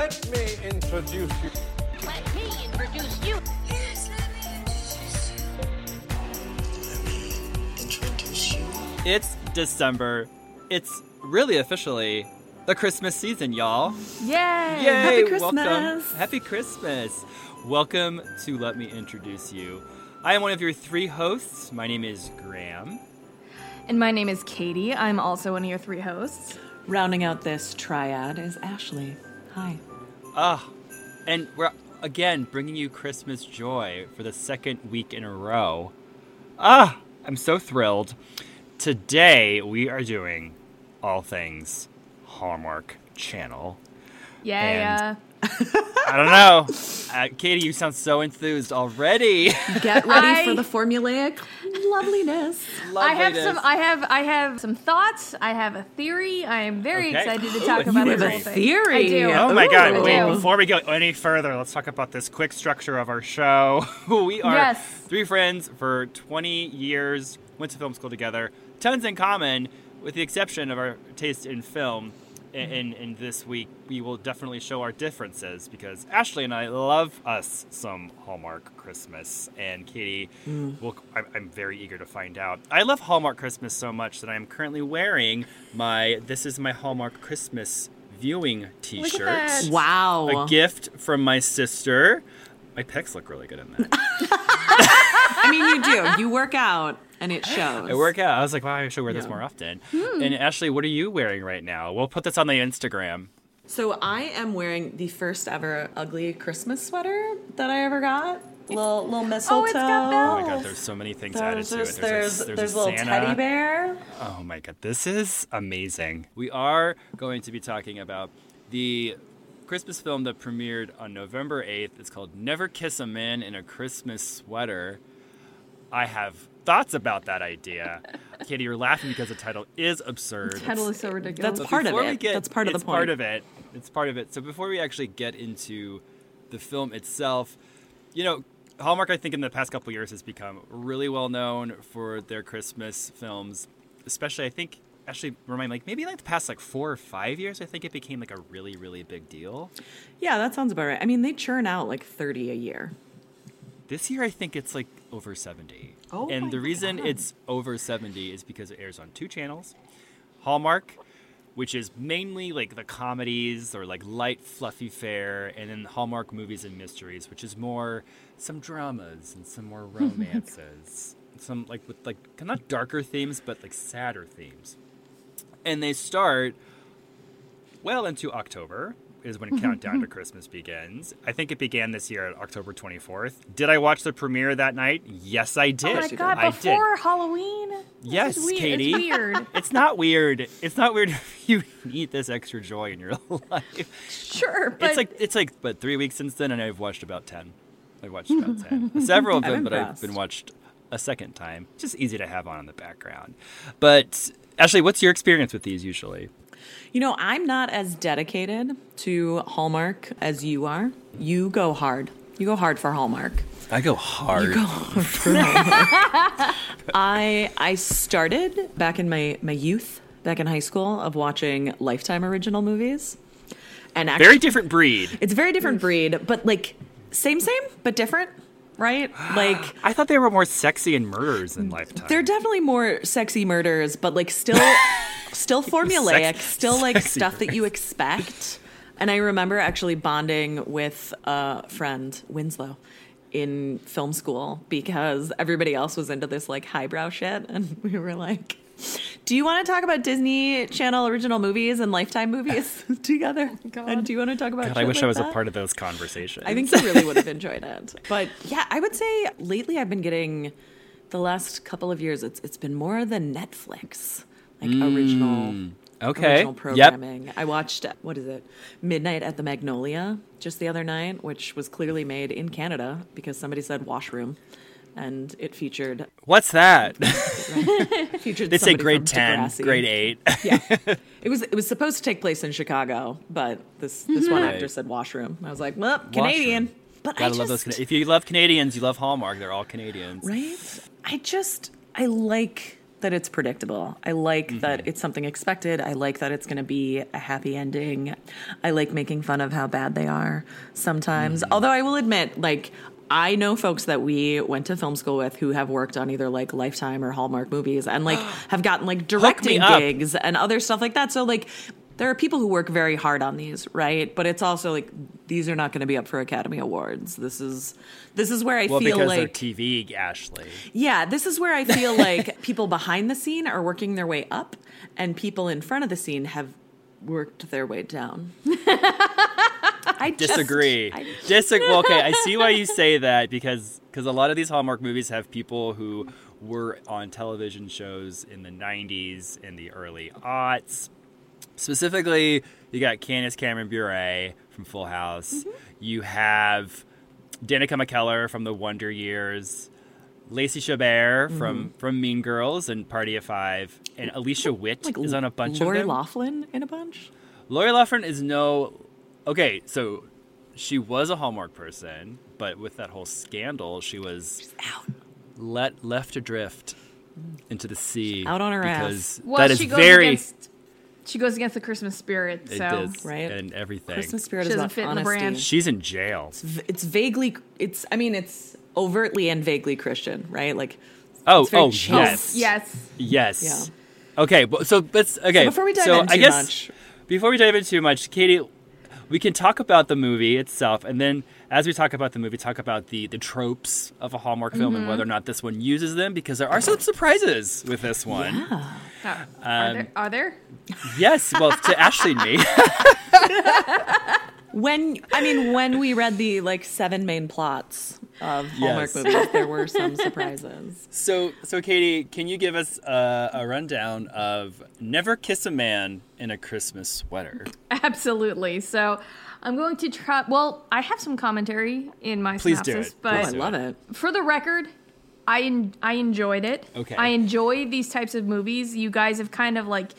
Let me introduce you. Let me introduce you. introduce you. It's December. It's really officially the Christmas season, y'all. Yay! Yay! Happy Welcome. Christmas! Happy Christmas. Welcome to Let Me Introduce You. I am one of your three hosts. My name is Graham. And my name is Katie. I'm also one of your three hosts. Rounding out this triad is Ashley. Hi. Ah, and we're again bringing you Christmas joy for the second week in a row. Ah, I'm so thrilled. Today we are doing all things Hallmark Channel. Yeah, I don't know. Uh, Katie, you sound so enthused already. Get ready I- for the formulaic loveliness. I have some. I have. I have some thoughts. I have a theory. I am very Okay. excited to talk a about theory. this You whole thing. theory. I do. Oh my god, wait, before we go any further, let's talk about this quick structure of our show. we are Yes. three friends for 20 years, went to film school together, tons in common, with the exception of our taste in film. In, in this week, we will definitely show our differences because Ashley and I love us some Hallmark Christmas, and Katie, Mm. will, I'm, I'm very eager to find out. I love Hallmark Christmas so much that I am currently wearing my "This Is My Hallmark Christmas" viewing T-shirt. Wow. a gift from my sister. My pecs look really good in that. I mean, you do. You work out, and it shows. It worked out. I was like, wow, I should wear this more often. Hmm. And Ashley, what are you wearing right now? We'll put this on the Instagram. So I am wearing the first ever ugly Christmas sweater that I ever got. Little little mistletoe. Oh, it's got bells. Oh my god, there's so many things added There's to it. there's There's, there's, a, there's a a little Santa. teddy bear. Oh my god, this is amazing. We are going to be talking about the Christmas film that premiered on November 8th. It's called Never Kiss a Man in a Christmas Sweater. I have thoughts about that idea. Katie, you're laughing because the title is absurd. The title is so ridiculous. That's part of it. get- That's part of the it's part of it. It's part of it. So before we actually get into the film itself, you know, Hallmark, I think, in the past couple years has become really well known for their Christmas films. Especially, I think, actually, remind like maybe like the past like four or five years, I think it became like a really, really big deal. Yeah, that sounds about right. I mean, they churn out like 30 a year. This year, I think it's like over 70. Oh and the reason God. it's over 70 is because it airs on two channels Hallmark, which is mainly like the comedies or like light, fluffy fare, and then Hallmark movies and mysteries, which is more some dramas and some more romances. some like with like not darker themes, but like sadder themes. And they start well into October is when countdown to Christmas begins. I think it began this year at October 24th. Did I watch the premiere that night? Yes, I did. Oh my god! I Before Halloween. Yes. Katie. It's weird. It's not weird. It's not weird if you need this extra joy in your life. Sure, but it's like it's like but 3 weeks since then and I've watched about 10. I've watched about 10. Several of them, but I've been watched a second time. Just easy to have on in the background. But Ashley, what's your experience with these usually? You know, I'm not as dedicated to Hallmark as you are. You go hard. You go hard for Hallmark. I go hard. I I started back in my my youth, back in high school, of watching Lifetime original movies, and actually, Very different breed. it's a very different breed, but like same same but different, right? Like I thought they were more sexy and murders in Lifetime. they're definitely more sexy murders, but like still still formulaic, Sex- still like stuff that you expect. And I remember actually bonding with a friend, Winslow, in film school because everybody else was into this like highbrow shit. And we were like, do you want to talk about Disney Channel original movies and Lifetime movies together? And do you want to talk about God, I wish like I was that? a part of those conversations. I think you really would have enjoyed it. But yeah, I would say lately I've been getting the last couple of years. It's it's been more than Netflix, like original. Mm, okay. Original Yep. programming. I watched what is it, Midnight at the Magnolia, just the other night, which was clearly made in Canada because somebody said washroom, and it featured What's that? featured. they say grade 10, Degrassi. grade 8. Yeah, it was it was supposed to take place in Chicago, but this this one actor said washroom. I was like, well, Canadian. Washroom. But I Gotta just, love those. Cana- If you love Canadians, you love Hallmark. They're all Canadians. right? I just I like that it's predictable. I like Mm-hmm. that it's something expected. I like that it's going to be a happy ending. I like making fun of how bad they are sometimes. Mm-hmm. Although I will admit, like, I know folks that we went to film school with who have worked on either like Lifetime or Hallmark movies and like have gotten like directing gigs and other stuff like that. So, like, there are people who work very hard on these, right? But it's also like these are not going to be up for Academy Awards. This is this is where I Well, feel because like they're TV, Ashley. yeah, this is where I feel like people behind the scene are working their way up, and people in front of the scene have worked their way down. I just- Disagree. I- Disagree. Well, okay, I see why you say that because because a lot of these Hallmark movies have people who were on television shows in the '90s and the early aughts. Specifically, you got Candace Cameron Bure from Full House. Mm-hmm. You have Danica McKellar from The Wonder Years. Lacey Chabert from, from Mean Girls and Party of Five, and Alicia Witt Mm-hmm. like is on a bunch Lori of them. Lori Loughlin in a bunch. Lori Loughlin is no. Okay, so she was a Hallmark person, but with that whole scandal, she was Out. let left adrift into the sea. Out on her ass. because Well, that is she goes very. against she goes against the Christmas spirit. it So is, Right. and everything. Christmas spirit She is doesn't about fit in the brand. She's in jail. V- It's vaguely. It's. I mean, it's overtly and vaguely Christian, right? Like. Oh, oh, chill. yes, yes, yes. Yeah. Okay, but so let's okay. So before we dive so in I too guess much- before we dive in too much, Katie, we can talk about the movie itself, and then as we talk about the movie, talk about the the tropes of a Hallmark film and whether or not this one uses them, because there are some surprises with this one. Yeah. Um, are there? Are there? Yes, well, to Ashley and me. When I mean, when we read the like seven main plots of Hallmark Yes. movies, there were some surprises. So, so Katie, can you give us a, a rundown of "Never Kiss a Man in a Christmas Sweater"? Absolutely. So I'm going to try. Well, I have some commentary in my Please do synopsis, it. but Oh, Please I love it. it. for the record, I en- I enjoyed it. Okay. I enjoy these types of movies. You guys have kind of like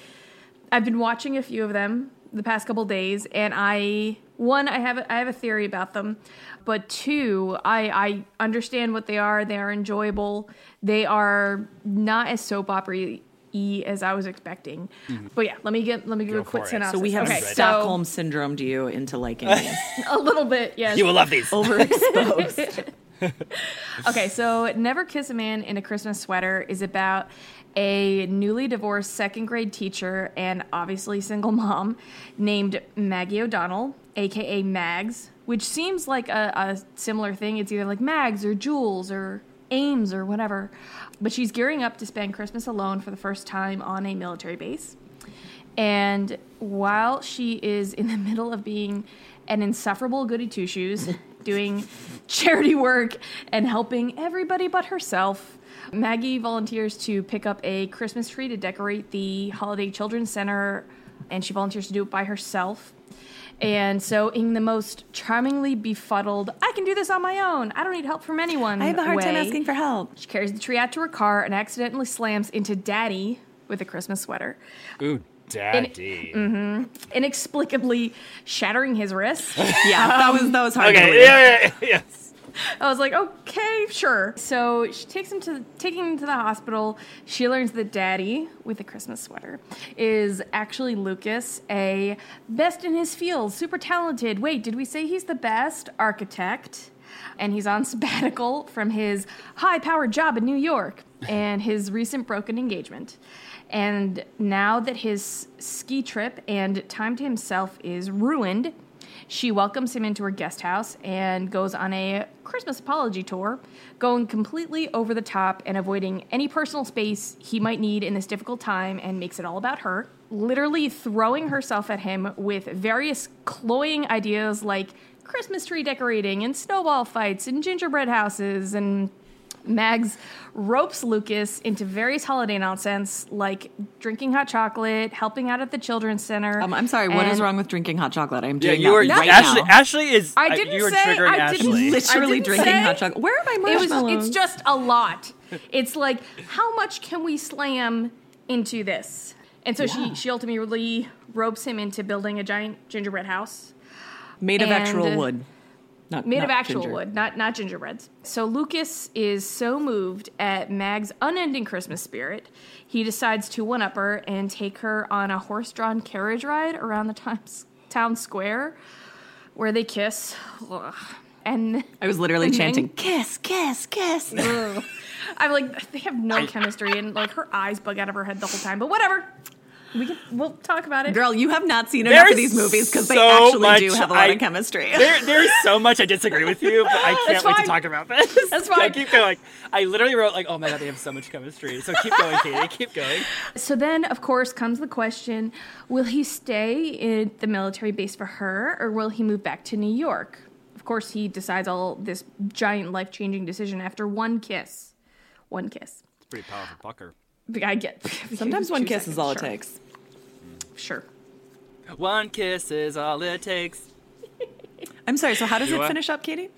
I've been watching a few of them the past couple days, and I one I have a, I have a theory about them, but two I I understand what they are. They are enjoyable. They are not as soap opera y as I was expecting. Mm-hmm. But yeah, let me get let me give Go a quick synopsis. So we have okay, Stockholm syndrome Do you into liking these. a little bit yes. You will love these. overexposed. Okay, so Never Kiss a Man in a Christmas Sweater is about a newly divorced second grade teacher and obviously single mom named Maggie O'Donnell, aka Mags, which seems like a, a similar thing. It's either like Mags or Jules or Ames or whatever. But she's gearing up to spend Christmas alone for the first time on a military base. And while she is in the middle of being an insufferable goody two shoes, doing charity work and helping everybody but herself, Maggie volunteers to pick up a Christmas tree to decorate the Holiday Children's Center, and she volunteers to do it by herself. And so, in the most charmingly befuddled, I can do this on my own. I don't need help from anyone. I have a hard time asking for help. She carries the tree out to her car and accidentally slams into Daddy with a Christmas sweater Ooh, daddy. Mm-hmm. inexplicably shattering his wrist. Yeah, that was um, that was hard. Okay, yeah, yeah, yeah, yes. I was like, okay, sure. So she takes him to taking him to the hospital. She learns that Daddy, with a Christmas sweater, is actually Lucas, a best in his field, super talented. Wait, did we say he's the best architect? And he's on sabbatical from his high-powered job in New York and his recent broken engagement. And now that his ski trip and time to himself is ruined, she welcomes him into her guest house and goes on a Christmas apology tour, going completely over the top and avoiding any personal space he might need in this difficult time and makes it all about her. Literally throwing herself at him with various cloying ideas like Christmas tree decorating and snowball fights and gingerbread houses and Mags ropes Lucas into various holiday nonsense like drinking hot chocolate, helping out at the children's center. Um, I'm sorry. What is wrong with drinking hot chocolate? I'm Yeah, doing you that were right Ashley. now. Ashley is. I didn't You were say- triggering I didn't Ashley. Literally didn't drinking say- hot chocolate. Where are my It was, marshmallows? it's just a lot. It's like, how much can we slam into this? And so she, she ultimately ropes him into building a giant gingerbread house. made of and- actual wood. Not- made not of actual ginger. wood, not not gingerbreads. So Lucas is so moved at Mag's unending Christmas spirit, he decides to one up her and take her on a horse-drawn carriage ride around the times, town square, where they kiss. Ugh. And I was literally and then- chanting, kiss, kiss, kiss. I'm like, they have no chemistry, and like her eyes bug out of her head the whole time. But whatever, we can we'll talk about it. Girl, you have not seen enough There's of these movies because they so actually do have a lot I- of chemistry. There, there's so much I disagree with you, but I can't wait to talk about this. That's why I keep going. I literally wrote like, "Oh my god, they have so much chemistry." So keep going, Katie. Keep going. So then, of course, comes the question: Will he stay in the military base for her, or will he move back to New York? Of course, he decides all this giant life-changing decision after one kiss. One kiss. It's pretty powerful pucker. I get. Sometimes one two kiss is seconds, all it takes. Sure. One kiss is all it takes. I'm sorry, so how does You it what? finish up, Katie?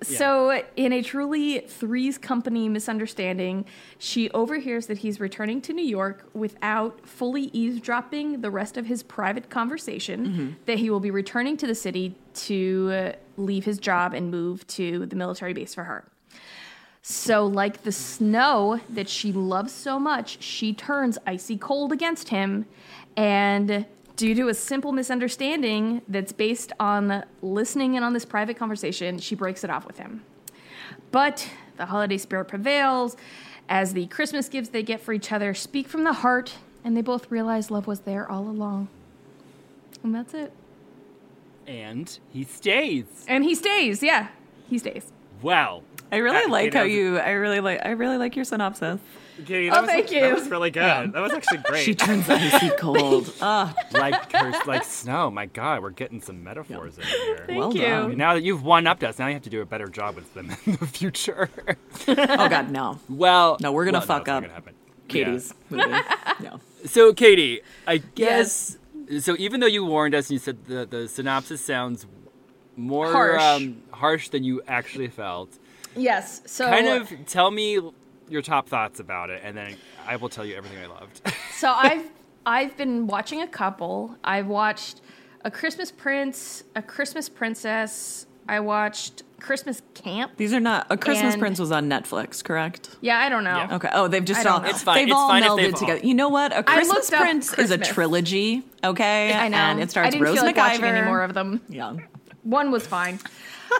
So, in a truly Three's Company misunderstanding, she overhears that he's returning to New York without fully eavesdropping the rest of his private conversation, that he will be returning to the city to uh, leave his job and move to the military base for her. So, like the snow that she loves so much, she turns icy cold against him. And due to a simple misunderstanding that's based on listening in on this private conversation, she breaks it off with him. But the holiday spirit prevails as the Christmas gifts they get for each other speak from the heart, and they both realize love was there all along. And that's it. And he stays. And he stays, yeah. He stays. Wow. I really Uh, like you how you. I really like. I really like your synopsis. Katie, Oh, was, thank you. That was really good. That was actually great. She turns icy cold. Ah, like her, like snow. My God, we're getting some metaphors in here. Thank Well you. done. Now that you've one upped us, now you have to do a better job with them in the future. oh God, no. well, No, we're gonna well, fuck it's not up gonna happen. Katie's movie. No. So, Katie, I guess. So, even though you warned us and you said the, the synopsis sounds more Harsh. Um, harsh than you actually felt, Yes. So kind of tell me your top thoughts about it, and then I will tell you everything I loved. So I've I've been watching a couple. I've watched a Christmas Prince, a Christmas Princess. I watched Christmas Camp. These are not. A Christmas And- Prince was on Netflix, correct? Yeah, I don't know. Yeah. Okay. Oh, they've just all. know. It's fine. They've It's all fine melded they've all- together. You know what? A Christmas looked up Prince is a trilogy. Okay. I know. And it starts I didn't Rose feel like McIver. watching any more of them. Yeah. One was fine,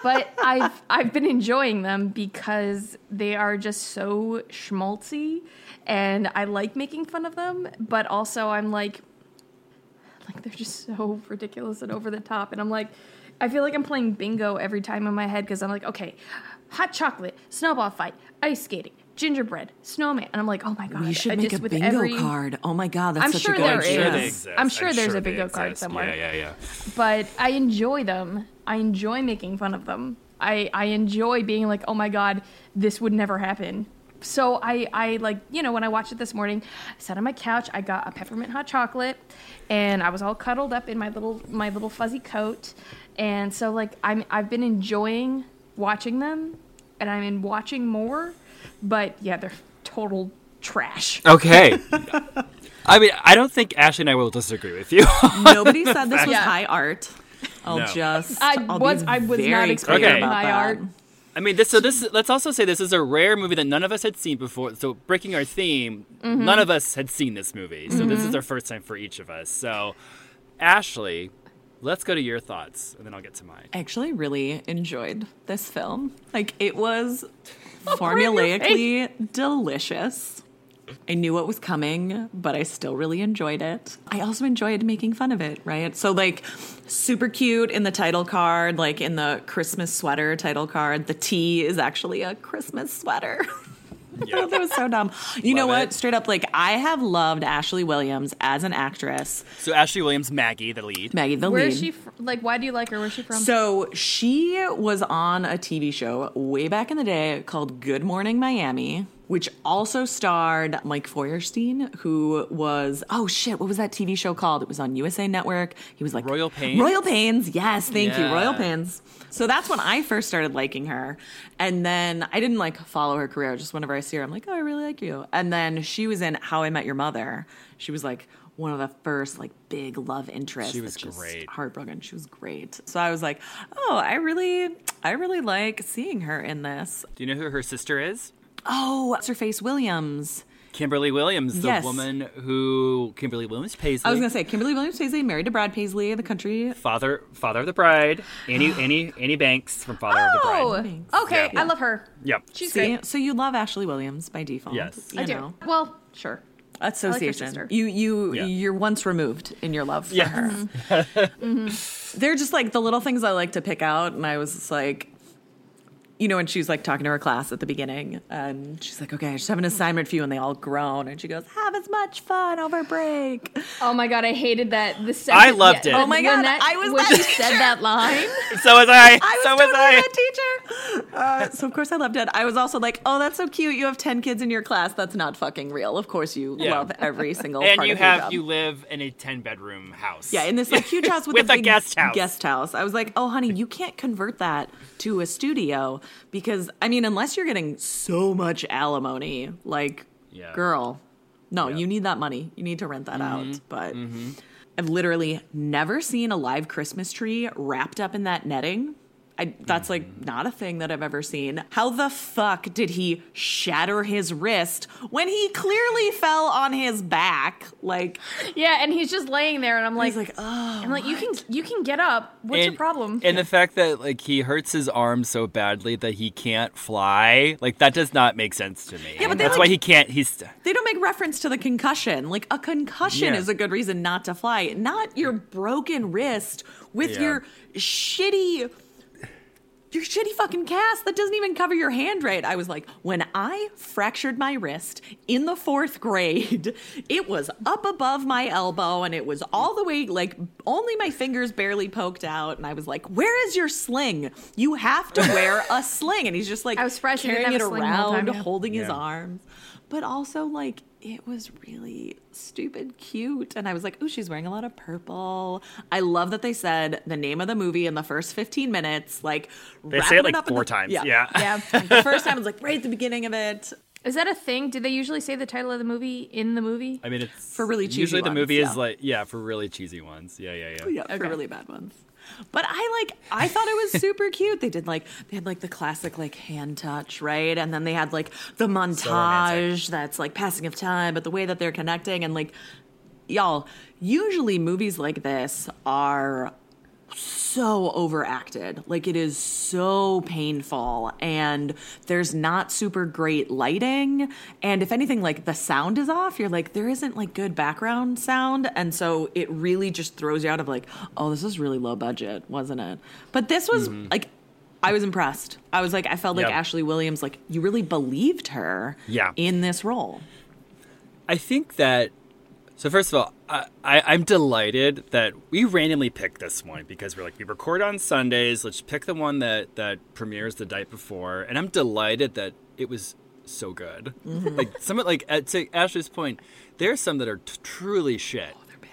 but I've I've been enjoying them because they are just so schmaltzy, and I like making fun of them. But also, I'm like, like they're just so ridiculous and over the top, and I'm like, I feel like I'm playing bingo every time in my head because I'm like, okay, hot chocolate, snowball fight, ice skating, gingerbread, snowman, and I'm like, oh my god, We should I make just a with bingo every- card. Oh my God, that's I'm such sure a good there I'm sure is. they exist. I'm sure there's a they bingo card somewhere. Yeah, yeah, yeah. but I enjoy them. I enjoy making fun of them. I, I enjoy being like, oh my god, this would never happen. So I, I like, you know, when I watched it this morning, I sat on my couch, I got a peppermint hot chocolate, and I was all cuddled up in my little my little fuzzy coat. And so like I'm I've been enjoying watching them and I'm in watching more, but yeah, they're total trash. Okay. I mean, I don't think Ashley and I will disagree with you. Nobody said this was Yeah. high art. I'll No. just. I I'll was- be I was not very expecting clear Okay. about high that. art. I mean, this. So this. Let's also say this is a rare movie that none of us had seen before. So breaking our theme, Mm-hmm. none of us had seen this movie. So this is our first time for each of us. So, Ashley, let's go to your thoughts, and then I'll get to mine. I actually really enjoyed this film. Like it was formulaically delicious. I knew what was coming, but I still really enjoyed it. I also enjoyed making fun of it, right? So like super cute in the title card, like in the Christmas sweater title card, the T is actually a Christmas sweater. Yeah. that was so dumb. You know what? it. Straight up, like I have loved Ashley Williams as an actress. So Ashley Williams, Maggie, the lead. Maggie, the Where lead. is she? Fr- like, why do you like her? Where's she from? So she was on a TV show way back in the day called Good Morning Miami, which also starred Mike Feuerstein, who was oh shit, what was that TV show called? It was on USA Network. He was like Royal Pains? Royal Pains, yes, thank you, Royal Pains. So that's when I first started liking her, and then I didn't like follow her career. Just whenever I see her, I'm like, oh, I really like you. And then she was in How I Met Your Mother. She was like one of the first like big love interests. She was great. Heartbroken. She was great. So I was like, oh, I really, I really like seeing her in this. Do you know who her sister is? Oh, what's her face? Williams. Kimberly Williams, the Yes. woman who Kimberly Williams Paisley. I was gonna say Kimberly Williams Paisley married to Brad Paisley, in the country. father father of the bride. Annie Annie Annie Banks from Father of the oh, Bride. Oh, okay. Yeah. I love her. Yep. She's See, great. so you love Ashley Williams by default. Yes. you I do. know. Well, sure. association. sister. you you Yeah. you're once removed in your love for Yes. her. Mm-hmm. They're just like the little things I like to pick out, and I was like, you know, when she was like talking to her class at the beginning, and she's like, "Okay, I just have an assignment for you," and they all groan, and she goes, "Have as much fun over break." Oh my god, I hated that. The second, I loved it. Oh my God, that, I was when that she said that line. So was I. I was so totally was I. that teacher. Uh, so of course I loved it. I was also like, "Oh, that's so cute. You have ten kids in your class. That's not fucking real. Of course you Yeah. love every single And part you of your have job. you live in a ten bedroom house. Yeah, in this like huge house with, With a, a big guest house. Guest house. I was like, oh, honey, you can't convert that to a studio because I mean, unless you're getting so much alimony, like, Yeah. girl, no, Yeah. Mm-hmm. you need that money. You need to rent that out. But I've literally never seen a live Christmas tree wrapped up in that netting. I, that's like not a thing that I've ever seen. How the fuck did he shatter his wrist when he clearly fell on his back? Like, Yeah, and he's just laying there, and I'm like, he's like, oh, I'm like, you can you can get up. What's your problem? And the fact that like he hurts his arm so badly that he can't fly, like that does not make sense to me. Yeah, but that's like- why he can't. He's They don't make reference to the concussion. Like a concussion Yeah. is a good reason not to fly, not your broken wrist with Yeah. your shitty your shitty fucking cast that doesn't even cover your hand right. I was like, when I fractured my wrist in the fourth grade, it was up above my elbow and it was all the way, like, only my fingers barely poked out. And I was like, where is your sling? You have to wear a sling. And he's just like, I was surprised he carrying it have a sling the whole around, time, yeah. holding his arms. But also, like, it was really stupid cute. And I was like, oh, she's wearing a lot of purple. I love that they said the name of the movie in the first 15 minutes. Like, They say it, like, up four the- times. Yeah. Yeah. yeah, the first time was like right at the beginning of it. is that a thing? Do they usually say the title of the movie in the movie? I mean, it's For really cheesy Usually the movie yeah. is like yeah for really cheesy ones. Yeah, yeah, yeah. Yeah, for really bad ones. But I like I thought it was super cute. They did like they had like the classic like hand touch, right? And then they had like the montage romantic. that's like passing of time, but the way that they're connecting and like y'all, usually movies like this are so overacted. Like it is so painful and there's not super great lighting and if anything like the sound is off, you're like there isn't like good background sound and so it really just throws you out of like, oh, this is really low budget, wasn't it? But this was mm-hmm. like I was impressed. I was like I felt like Yeah. Ashley Williams like you really believed her Yeah. in this role. I think that. So first of all, I, I, I'm delighted that we randomly picked this one because we're like we record on Sundays. Let's pick the one that that premieres the night before, and I'm delighted that it was so good. Like some like at, to Ashley's point, there's some that are t- truly shit. They're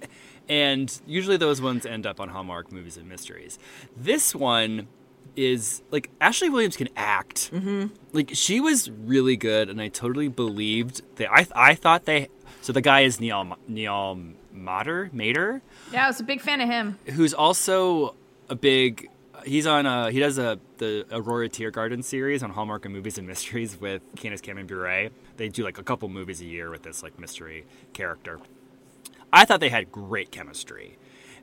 bad. and usually those ones end up on Hallmark movies and mysteries. This one is like Ashley Williams can act. Mm-hmm. Like she was really good, and I totally believed that. I I thought they. So the guy is Neil Niall Matter Matter, Yeah, I was a big fan of him. who's also a big. He's on a he does a the Aurora Teagarden series on Hallmark and Movies and Mysteries with Candace Cameron Bure. They do like a couple movies a year with this like mystery character. I thought they had great chemistry,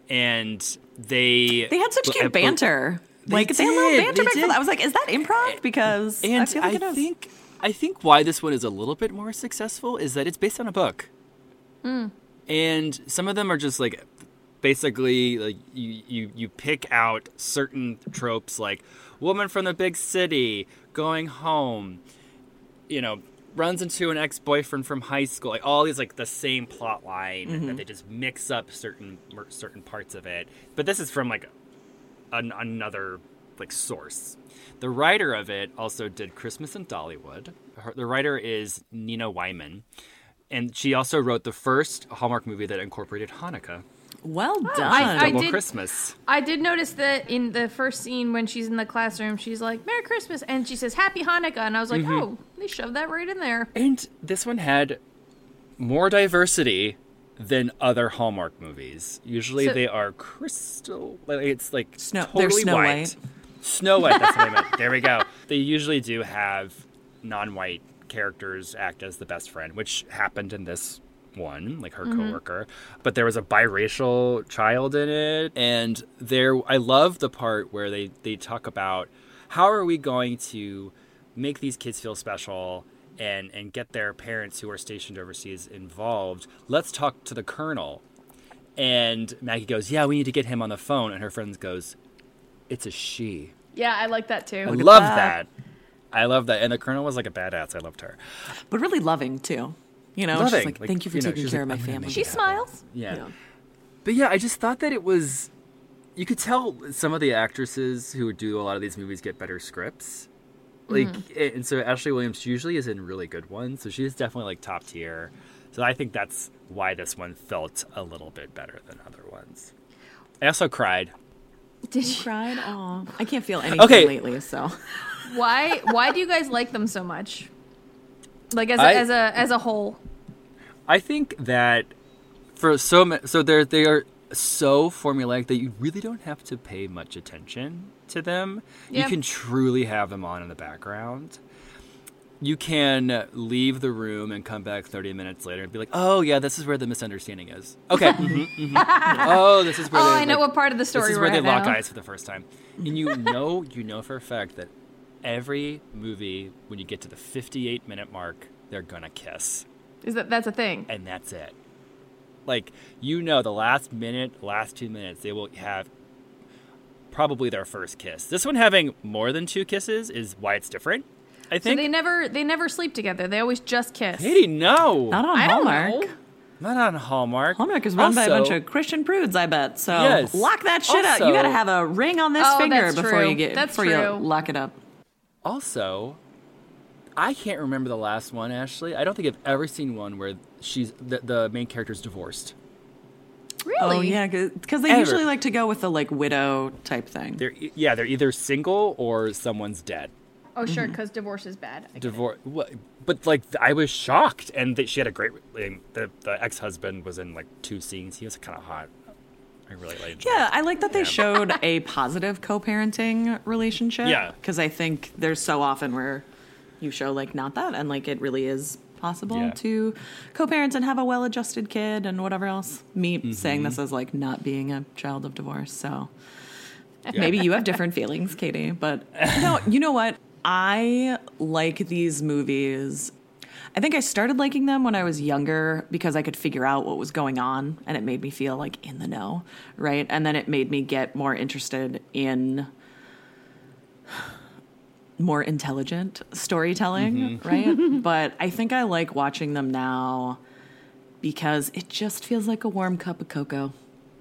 and they They had such but- cute banter. They like they had a little banter they back did. then. I was like, is that improv? Because I And feel I, like it is. think I think why this one is a little bit more successful is that it's based on a book, hmm. and some of them are just like basically like you, you you pick out certain tropes like woman from the big city going home, you know. Runs into an ex-boyfriend from high school, like all these, like the same plot line that mm-hmm. they just mix up certain certain parts of it. But this is from like an, another like source. The writer of it also did Christmas in Dollywood. Her, the writer is Nina Weinman, and she also wrote the first Hallmark movie that incorporated Hanukkah, well done. I- I Double did- Christmas. I did notice that in the first scene when she's in the classroom, she's like, Merry Christmas, and she says, Happy Hanukkah. And I was like, mm-hmm. oh, they shoved that right in there. And this one had more diversity than other Hallmark movies. Usually So- they are crystal. It's like Snow- totally Snow white. White. Snow White. That's what I meant. There we go. They usually do have non-white characters act as the best friend, which happened in this one, like her mm-hmm. coworker. But there was a biracial child in it, and there I love the part where they they talk about how are we going to make these kids feel special and and get their parents who are stationed overseas involved. Let's talk to the colonel. And Maggie goes, "Yeah, we need to get him on the phone." And her friend goes, "It's a she." Yeah, I like that too. I love that. that. I love that. And the colonel was like a badass. I loved her. but really loving too. You know, she's Loving, like, like, thank you for you know, taking she's care like, of my "I'm gonna family. make She it happen." smiles. Yeah. Yeah. But yeah, I just thought that it was. You could tell some of the actresses who do a lot of these movies get better scripts. Like, Mm-hmm. and so Ashley Williams usually is in really good ones. So she's definitely like top tier. So I think that's why this one felt a little bit better than other ones. I also cried. Did you? cried. Oh, I can't feel anything Okay. lately. So Why? Why do you guys like them so much? Like as a, I- as a as a whole. I think that for so ma- so they're they are so formulaic that you really don't have to pay much attention to them. Yeah. You can truly have them on in the background. You can leave the room and come back 30 minutes later and be like, "Oh yeah, this is where the misunderstanding is." Okay. mhm, mhm. Oh, this is where Oh, they, I know what part of the story This is we're where they at lock now. eyes for the first time. And you know, you know for a fact that every movie when you get to the 58 minute mark, they're going to kiss Is that that's a thing? and that's it. Like you know, the last minute, last two minutes, they will have probably their first kiss. This one having more than two kisses is why it's different. I So think. they never they never sleep together. They always just kiss. Katie, no, not on I Hallmark. not on Hallmark. Hallmark is run by a bunch of Christian prudes, I bet. So Yes. lock that shit up. You got to have a ring on this Oh, finger before true. you get That's before you lock it up. Also, I can't remember the last one. Ashley, I don't think I've ever seen one where she's the, the main character's divorced. Really? Oh yeah, because they Ever. usually like to go with the like widow type thing. They're yeah, they're either single or someone's dead. Oh sure, because divorce is bad. I get it. divorce. But like, I was shocked, and that she had a great. Like, the the ex husband was in like two scenes. He was kind of hot. I really liked. Yeah, I like that they Yeah. showed a positive co-parenting relationship. Yeah. because I think there's so often where you show like not that, and like it really is possible Yeah. to co-parent and have a well-adjusted kid and whatever else. Me Mm-hmm. saying this as like not being a child of divorce, so maybe you have different feelings, Katie. But no, you know what? I like these movies. I think I started liking them when I was younger because I could figure out what was going on and it made me feel like in the know, right? And then it made me get more interested in more intelligent storytelling, mm-hmm. right? but I think I like watching them now because it just feels like a warm cup of cocoa.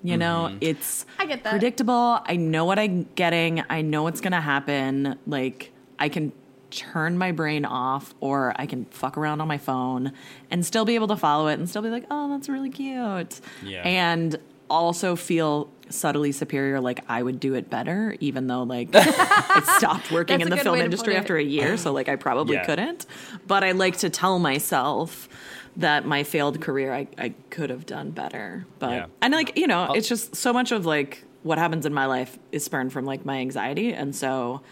You know, mm-hmm. it's I get that. predictable. I know what I'm getting. I know what's going to happen. Like I can turn my brain off or I can fuck around on my phone and still be able to follow it and still be like, "Oh, that's really cute." Yeah. And also feel subtly superior like I would do it better even though like it stopped working That's in the film industry after a year so like I probably Yeah. couldn't but I like to tell myself that my failed career I, I could have done better but Yeah. and like you know it's just so much of like what happens in my life is spurned from like my anxiety and so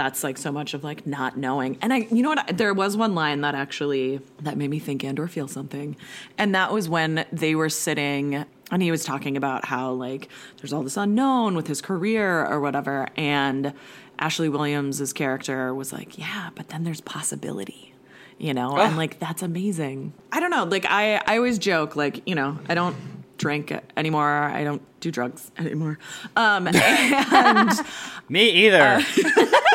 that's like so much of like not knowing. And i you know what? There was one line that actually that made me think and or feel something. And that was when they were sitting and he was talking about how like there's all this unknown with his career or whatever. And ashley williams's character was like yeah but then there's possibility you know? And like that's amazing. I don't know. Like i i always joke like you know i don't drink anymore. I don't do drugs anymore. Um and Me either.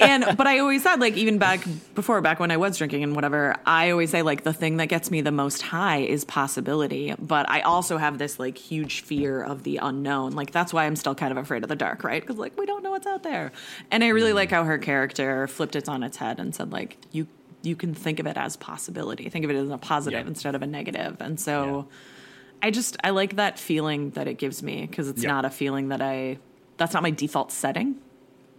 and but I always said like even back before back when I was drinking and whatever, I always say like the thing that gets me the most high is possibility. But I also have this like huge fear of the unknown. Like that's why I'm still kind of afraid of the dark, right? Because like we don't know what's out there. And I really like how her character flipped it on its head and said like you you can think of it as possibility. Think of it as a positive Yeah. instead of a negative. And so I just I like that feeling that it gives me because it's Yeah. not a feeling that I that's not my default setting.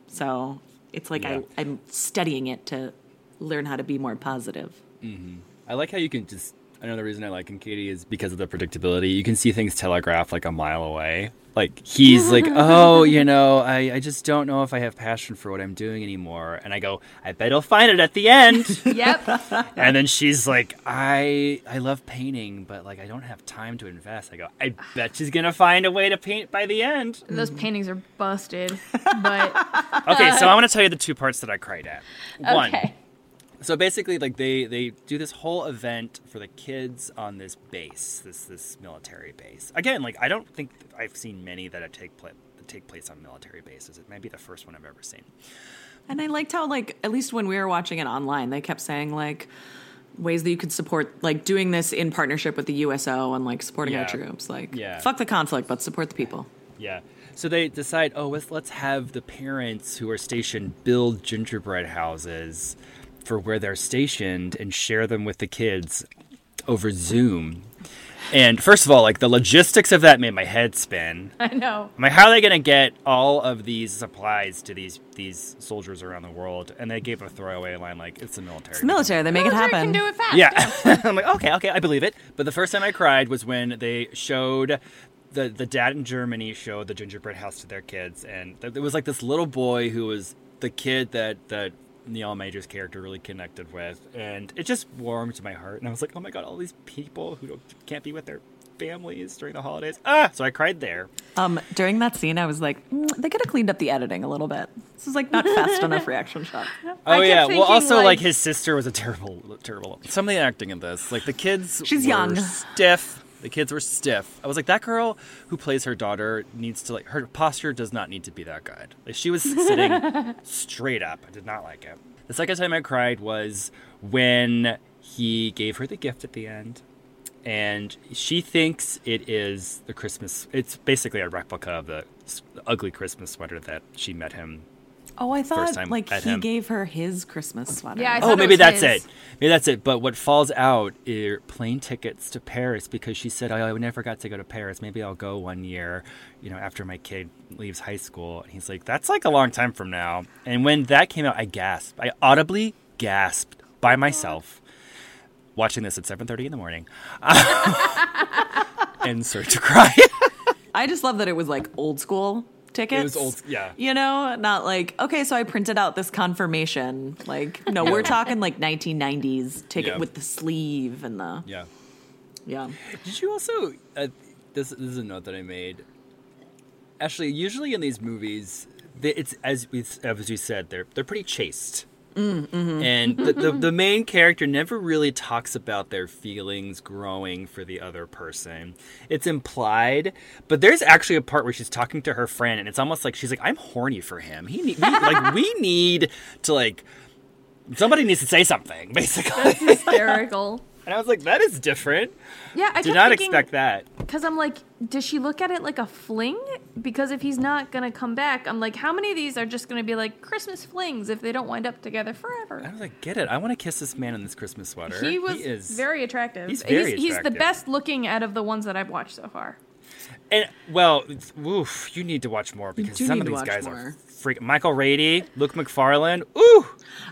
So it's like Yeah. I, I'm studying it to learn how to be more positive. Mm-hmm. I like how you can just another reason I like him, Katie, is because of the predictability. You can see things telegraphed like a mile away. Like he's like, oh, you know, I, I just don't know if I have passion for what I'm doing anymore. And I go, I bet he'll find it at the end. Yep. and then she's like, I I love painting, but like I don't have time to invest. I go, I bet she's gonna find a way to paint by the end. Those paintings are busted, but Okay, so I want to tell you the two parts that I cried at. One, okay. So basically like they they do this whole event for the kids on this base this this military base again like i don't think i've seen many that have take place that take place on military bases it might be the first one i've ever seen And I liked how, like, at least when we were watching it online, they kept saying, like, ways that you could support, like, doing this in partnership with the USO and, like, supporting our troops. Like, Yeah. fuck the conflict, but support the people. yeah so they decide oh let's let's have the parents who are stationed build gingerbread houses for where they're stationed and share them with the kids over zoom and first of all like the logistics of that made my head spin I know. I'm like, how are they going to get all of these supplies to these these soldiers around the world? And they gave a throwaway line like, "It's the military." It's the military. They make it Military happen. can do it fast. Yeah, I'm like, okay, okay, I believe it. But the first time I cried was when they showed the the dad in Germany showed the gingerbread house to their kids, and th- there was like this little boy who was the kid that that Niall Matter's character really connected with, and it just warmed my heart. And I was like, oh my god, all these people who don't, can't be with their families during the holidays. Ah, so I cried there. Um, during that scene, I was like, mm, they could have cleaned up the editing a little bit. This is like not fast enough reaction shot. Oh yeah. Well, also like, like- his sister was a terrible, terrible. Some of the acting in this, like the kids, She's were young. stiff. The kids were stiff. I was like, that girl who plays her daughter needs to like her posture does not need to be that good. Like she was sitting straight up. I did not like it. The second time I cried was when he gave her the gift at the end. And she thinks it is the Christmas. It's basically a replica of the ugly Christmas sweater that she met him Oh, I thought like he him. gave her his Christmas sweater. Yeah, I Oh, thought it maybe that's his. it. Maybe that's it. But what falls out are plane tickets to Paris because she said, oh, I never got to go to Paris. Maybe I'll go one year, you know, after my kid leaves high school. And he's like, that's like a long time from now. And when that came out, I gasped. I audibly gasped by myself watching this at 7.30 in the morning and started to cry. I just love that it was like old school tickets. was old- yeah. You know, not like okay, so I printed out this confirmation. Like, no, we're talking like 1990s ticket Yeah. with the sleeve and the yeah. yeah. Did you also? Uh, this, this is a note that I made. Actually, usually in these movies, they, it's as we as you said, they're they're pretty chaste. Mm, mm-hmm. And the, the the main character never really talks about their feelings growing for the other person. It's implied, but there's actually a part where she's talking to her friend, and it's almost like she's like, "I'm horny for him. He need, we, like we need to like somebody needs to say something, basically." Hysterical. And I was like, "That is different. Yeah, I Did not thinking, expect that." Because I'm like, does she look at it like a fling? Because if he's not gonna come back, I'm like, how many of these are just gonna be like Christmas flings if they don't wind up together forever? I was like, get it. I want to kiss this man in this Christmas sweater. He was is very attractive. he's very he's, the best looking out of the ones that I've watched so far. And well, oof, you need to watch more because some of these guys more. are freak. Michael Rady, Luke Macfarlane. Ooh,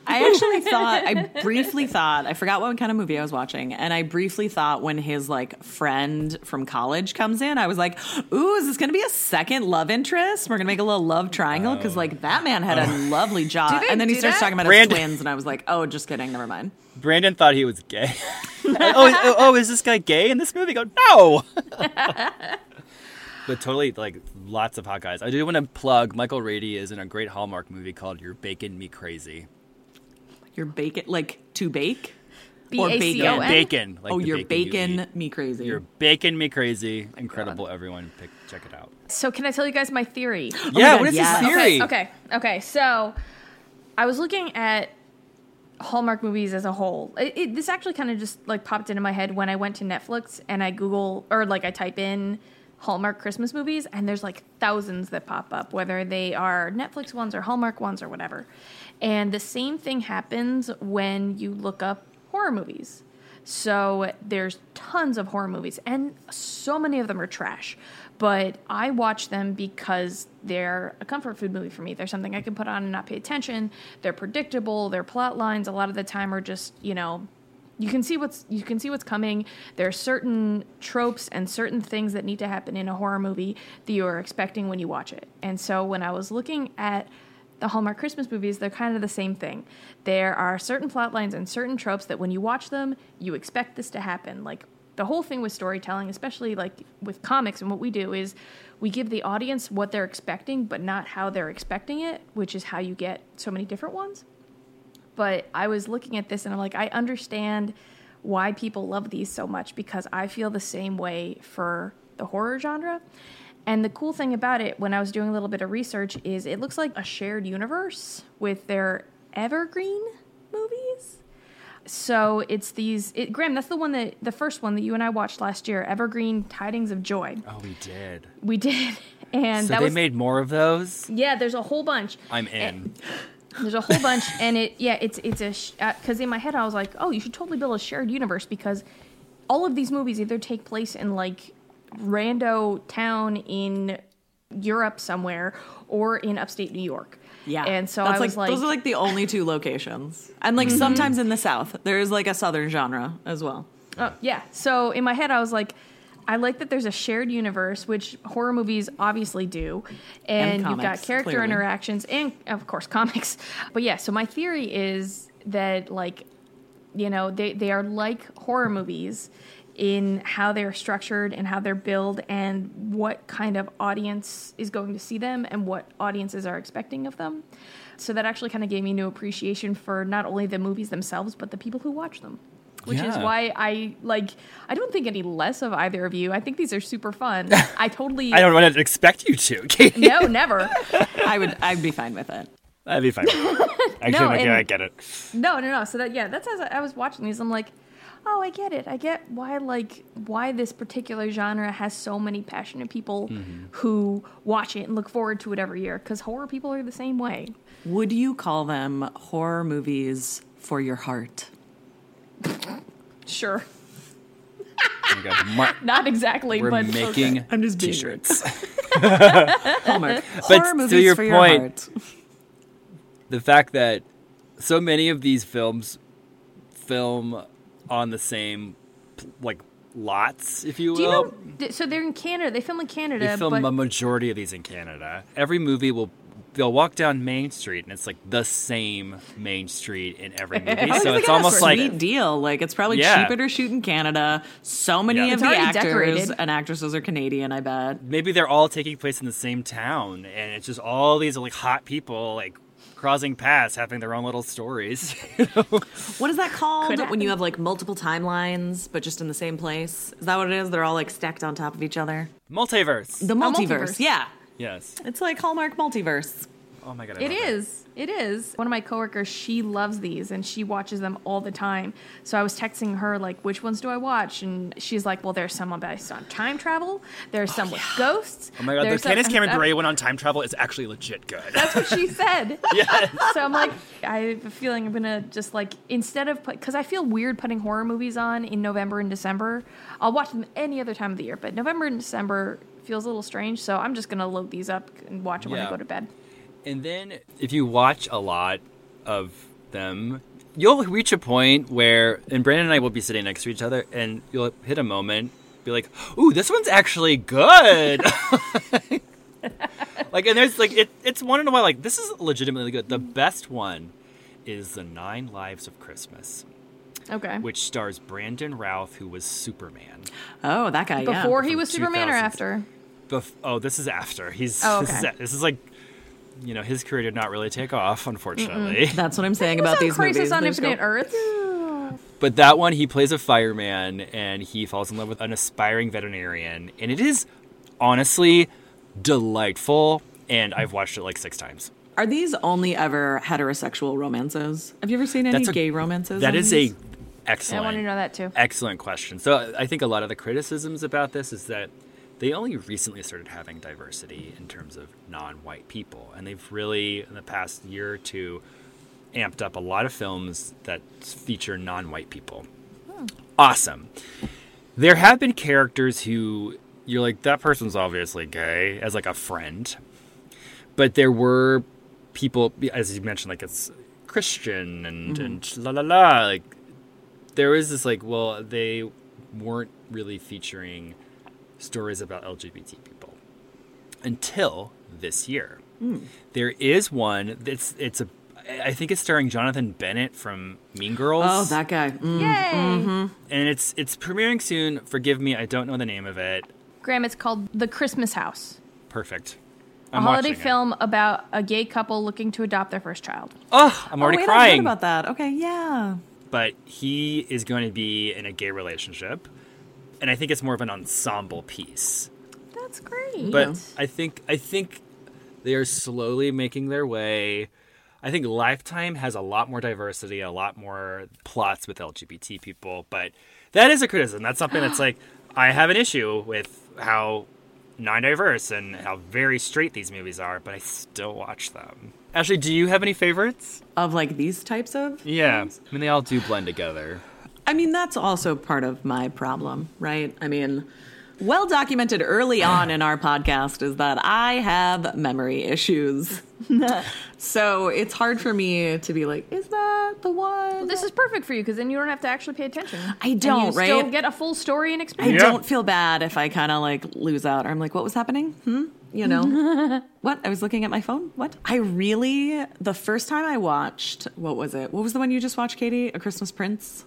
I actually thought I briefly thought I forgot what kind of movie I was watching, and I briefly thought when his like friend from college comes in, I was like, "Ooh, is this going to be a second love interest? We're going to make a little love triangle because like that man had a oh. lovely jaw." Do they And then he starts that? talking about Brandon- his twins, and I was like, "Oh, just kidding, never mind." Brandon thought he was gay. oh, oh, oh, is this guy gay in this movie? I go no. but totally, like lots of hot guys. I do want to plug Michael Rady is in a great Hallmark movie called "You're Baking Me Crazy." You're baking like to bake. B Or A C O bacon. N. Bacon. Like oh, you're bacon bacon eat. me crazy. You're baking me crazy. Incredible, everyone. Pick, check it out. So can I tell you guys my theory? Oh yeah, God, what is yes. this theory? Okay, okay, okay. So I was looking at Hallmark movies as a whole. It, it, this actually kind of just like popped into my head when I went to Netflix and I Google or like I type in Hallmark Christmas movies, and there's like thousands that pop up, whether they are Netflix ones or Hallmark ones or whatever. And the same thing happens when you look up horror movies. So there's tons of horror movies, and so many of them are trash. But I watch them because they're a comfort food movie for me. They're something I can put on and not pay attention. They're predictable. Their plot lines a lot of the time are just you know you can see what's you can see what's coming. There are certain tropes and certain things that need to happen in a horror movie that you are expecting when you watch it. And so when I was looking at the Hallmark Christmas movies, they're kind of the same thing. There are certain plot lines and certain tropes that when you watch them, you expect this to happen. Like the whole thing with storytelling, especially like with comics and what we do is we give the audience what they're expecting, but not how they're expecting it, which is how you get so many different ones. But I was looking at this and I'm like, I understand why people love these so much because I feel the same way for the horror genre. And the cool thing about it, when I was doing a little bit of research, is it looks like a shared universe with their evergreen movies. So it's these. It, Graham, that's the one that the first one that you and I watched last year, Evergreen Tidings of Joy. Oh, we did. We did, and So that they was made more of those. yeah. There's a whole bunch. I'm in. There's a whole bunch, and it yeah, it's it's a because uh, in my head I was like, oh, you should totally build a shared universe because all of these movies either take place in like rando town in Europe somewhere or in upstate New York. Yeah. and so That's I was like, those are like the only two locations. And like mm-hmm. sometimes in the South, there's like a Southern genre as well. Oh, yeah. So in my head, I was like, I like that there's a shared universe, which horror movies obviously do, and, you've got character clearly. interactions and of course comics. But yeah, so my theory is that like, you know, they they are like horror movies in how they're structured and how they're built and what kind of audience is going to see them and what audiences are expecting of them. So that actually kind of gave me new appreciation for not only the movies themselves but the people who watch them which is why I like. I don't think any less of either of you. I think these are super fun. I totally. I don't want to expect you to. Katie. No, never. I would I'd be fine with it. I'd be fine. Actually, No, like, and- yeah, I get it. No, no, no. So that yeah, that's as I was watching these. I'm like, oh, I get it. I get why like why this particular genre has so many passionate people Mm-hmm. who watch it and look forward to it every year. Because horror people are the same way. Would you call them horror movies for your heart? Sure, my God, Mar- not exactly, we're but making okay. I'm just being t-shirts. Hallmark. horror to movies your for point- your heart. the fact that so many of these films film on the same like lots, if you will. Do you know? So they're in Canada. They film in Canada, they film but a majority of these in Canada. Every movie will they'll walk down Main Street and it's like the same Main Street in every movie. So they it's a almost like sweet deal. Like it's probably Yeah. cheaper to shoot in Canada. So many Yeah. of It's the actors decorated. and actresses are Canadian. I bet. maybe they're all taking place in the same town and it's just all these like hot people like crossing paths having their own little stories. What is that called Could when you have like multiple timelines but just in the same place? Is that what it is? They're all like stacked on top of each other. Multiverse. The multiverse. multiverse. Yeah. Yes. It's like Hallmark multiverse. Oh my god. I It love is. It is. One of my coworkers, she loves these and she watches them all the time. So I was texting her like, which ones do I watch? And she's like, well, there's some based on time travel. There's oh, some with ghosts. Oh my god, the there's some- Candace Cameron that- Bure one on time travel is actually legit good. That's what she said. yes. So I'm like, I have a feeling I'm gonna just like instead of put because I feel weird putting horror movies on in November and December. I'll watch them any other time of the year, but November and December feels a little strange. So I'm just gonna load these up and watch them when I go to bed. And then if you watch a lot of them, you'll reach a point where, and Brandon and I will be sitting next to each other, and you'll hit a moment, be like, "Ooh, this one's actually good." like, and there's like it, it's one in a while. Like, this is legitimately good. The mm-hmm. best one is the Nine Lives of Christmas, Okay. which stars Brandon Routh, who was Superman. Oh, that guy. yeah. Before he from was Superman or after? Bef- oh, this is after. He's Oh, this, is, this is like, you know, his career did not really take off, unfortunately. That's what I'm saying about these Crisis movies. on There's no- Infinite Earth. But that one, he plays a fireman and he falls in love with an aspiring veterinarian. And it is honestly delightful. And I've watched it like six times. Are these only ever heterosexual romances? Have you ever seen any That's a- gay romances? That is on is these? a I excellent, want to know that too. excellent question. So I think a lot of the criticisms about this is that they only recently started having diversity in terms of non-white people. And they've really, in the past year or two, amped up a lot of films that feature non-white people. Hmm. Awesome. There have been characters who you're like that person's obviously gay as like a friend, but there were people as you mentioned like it's Christian and mm-hmm. and la la la like there was this like, well, they weren't really featuring stories about LGBT people until this year. There is one that's it's a I think it's starring Jonathan Bennett from Mean Girls. Oh, that guy. Mm. Yay! and it's it's premiering soon. Forgive me, I don't know the name of it. Graham, it's called The Christmas House. Perfect. A I'm holiday watching it. film about a gay couple looking to adopt their first child. Oh, I'm already oh, wait, I crying. heard about that. Okay, yeah. but he is going to be in a gay relationship, and I think it's more of an ensemble piece. That's great. But I think I think they are slowly making their way. I think Lifetime has a lot more diversity, a lot more plots with LGBT people, but that is a criticism. That's something that's like I have an issue with how non-diverse and how very straight these movies are, but I still watch them. Ashley, do you have any favorites? Of like these types of. Yeah, I mean they all do blend together. I mean, that's also part of my problem, right? I mean, well documented early on in our podcast is that I have memory issues. so it's hard for me to be like, is that the one? this is perfect for you because then you don't have to actually pay attention. I don't, you Still right? get a full story and I experience. Yeah. don't feel bad if I kind of like lose out. Or I'm like, what was happening? Hmm? You know? what? I was looking at my phone? What? I really, the first time I watched, what was it? What was the one you just watched, Katie? A Christmas Prince?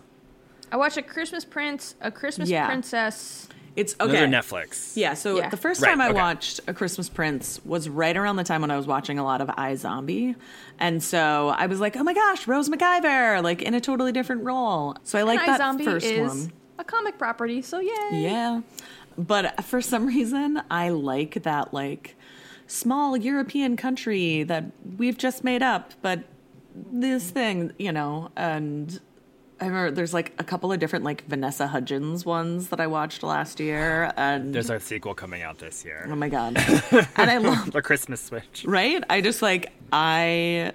I watched a Christmas Prince, a Christmas Yeah. Princess. It's Those okay. are Netflix. Yeah, so Yeah. the first Right, time I okay. watched A Christmas Prince was right around the time when I was watching a lot of iZombie. And so I was like, oh my gosh, Rose McIver, like in a totally different role. So I like and that iZombie first is one. a comic property, so yay. Yeah. But for some reason, I like that, like, small European country that we've just made up, but this thing, you know, and I remember there's like a couple of different, like, Vanessa Hudgens ones that I watched last year, and There's our sequel coming out this year. oh my God. and I love, The Christmas Switch. right? I just like, I,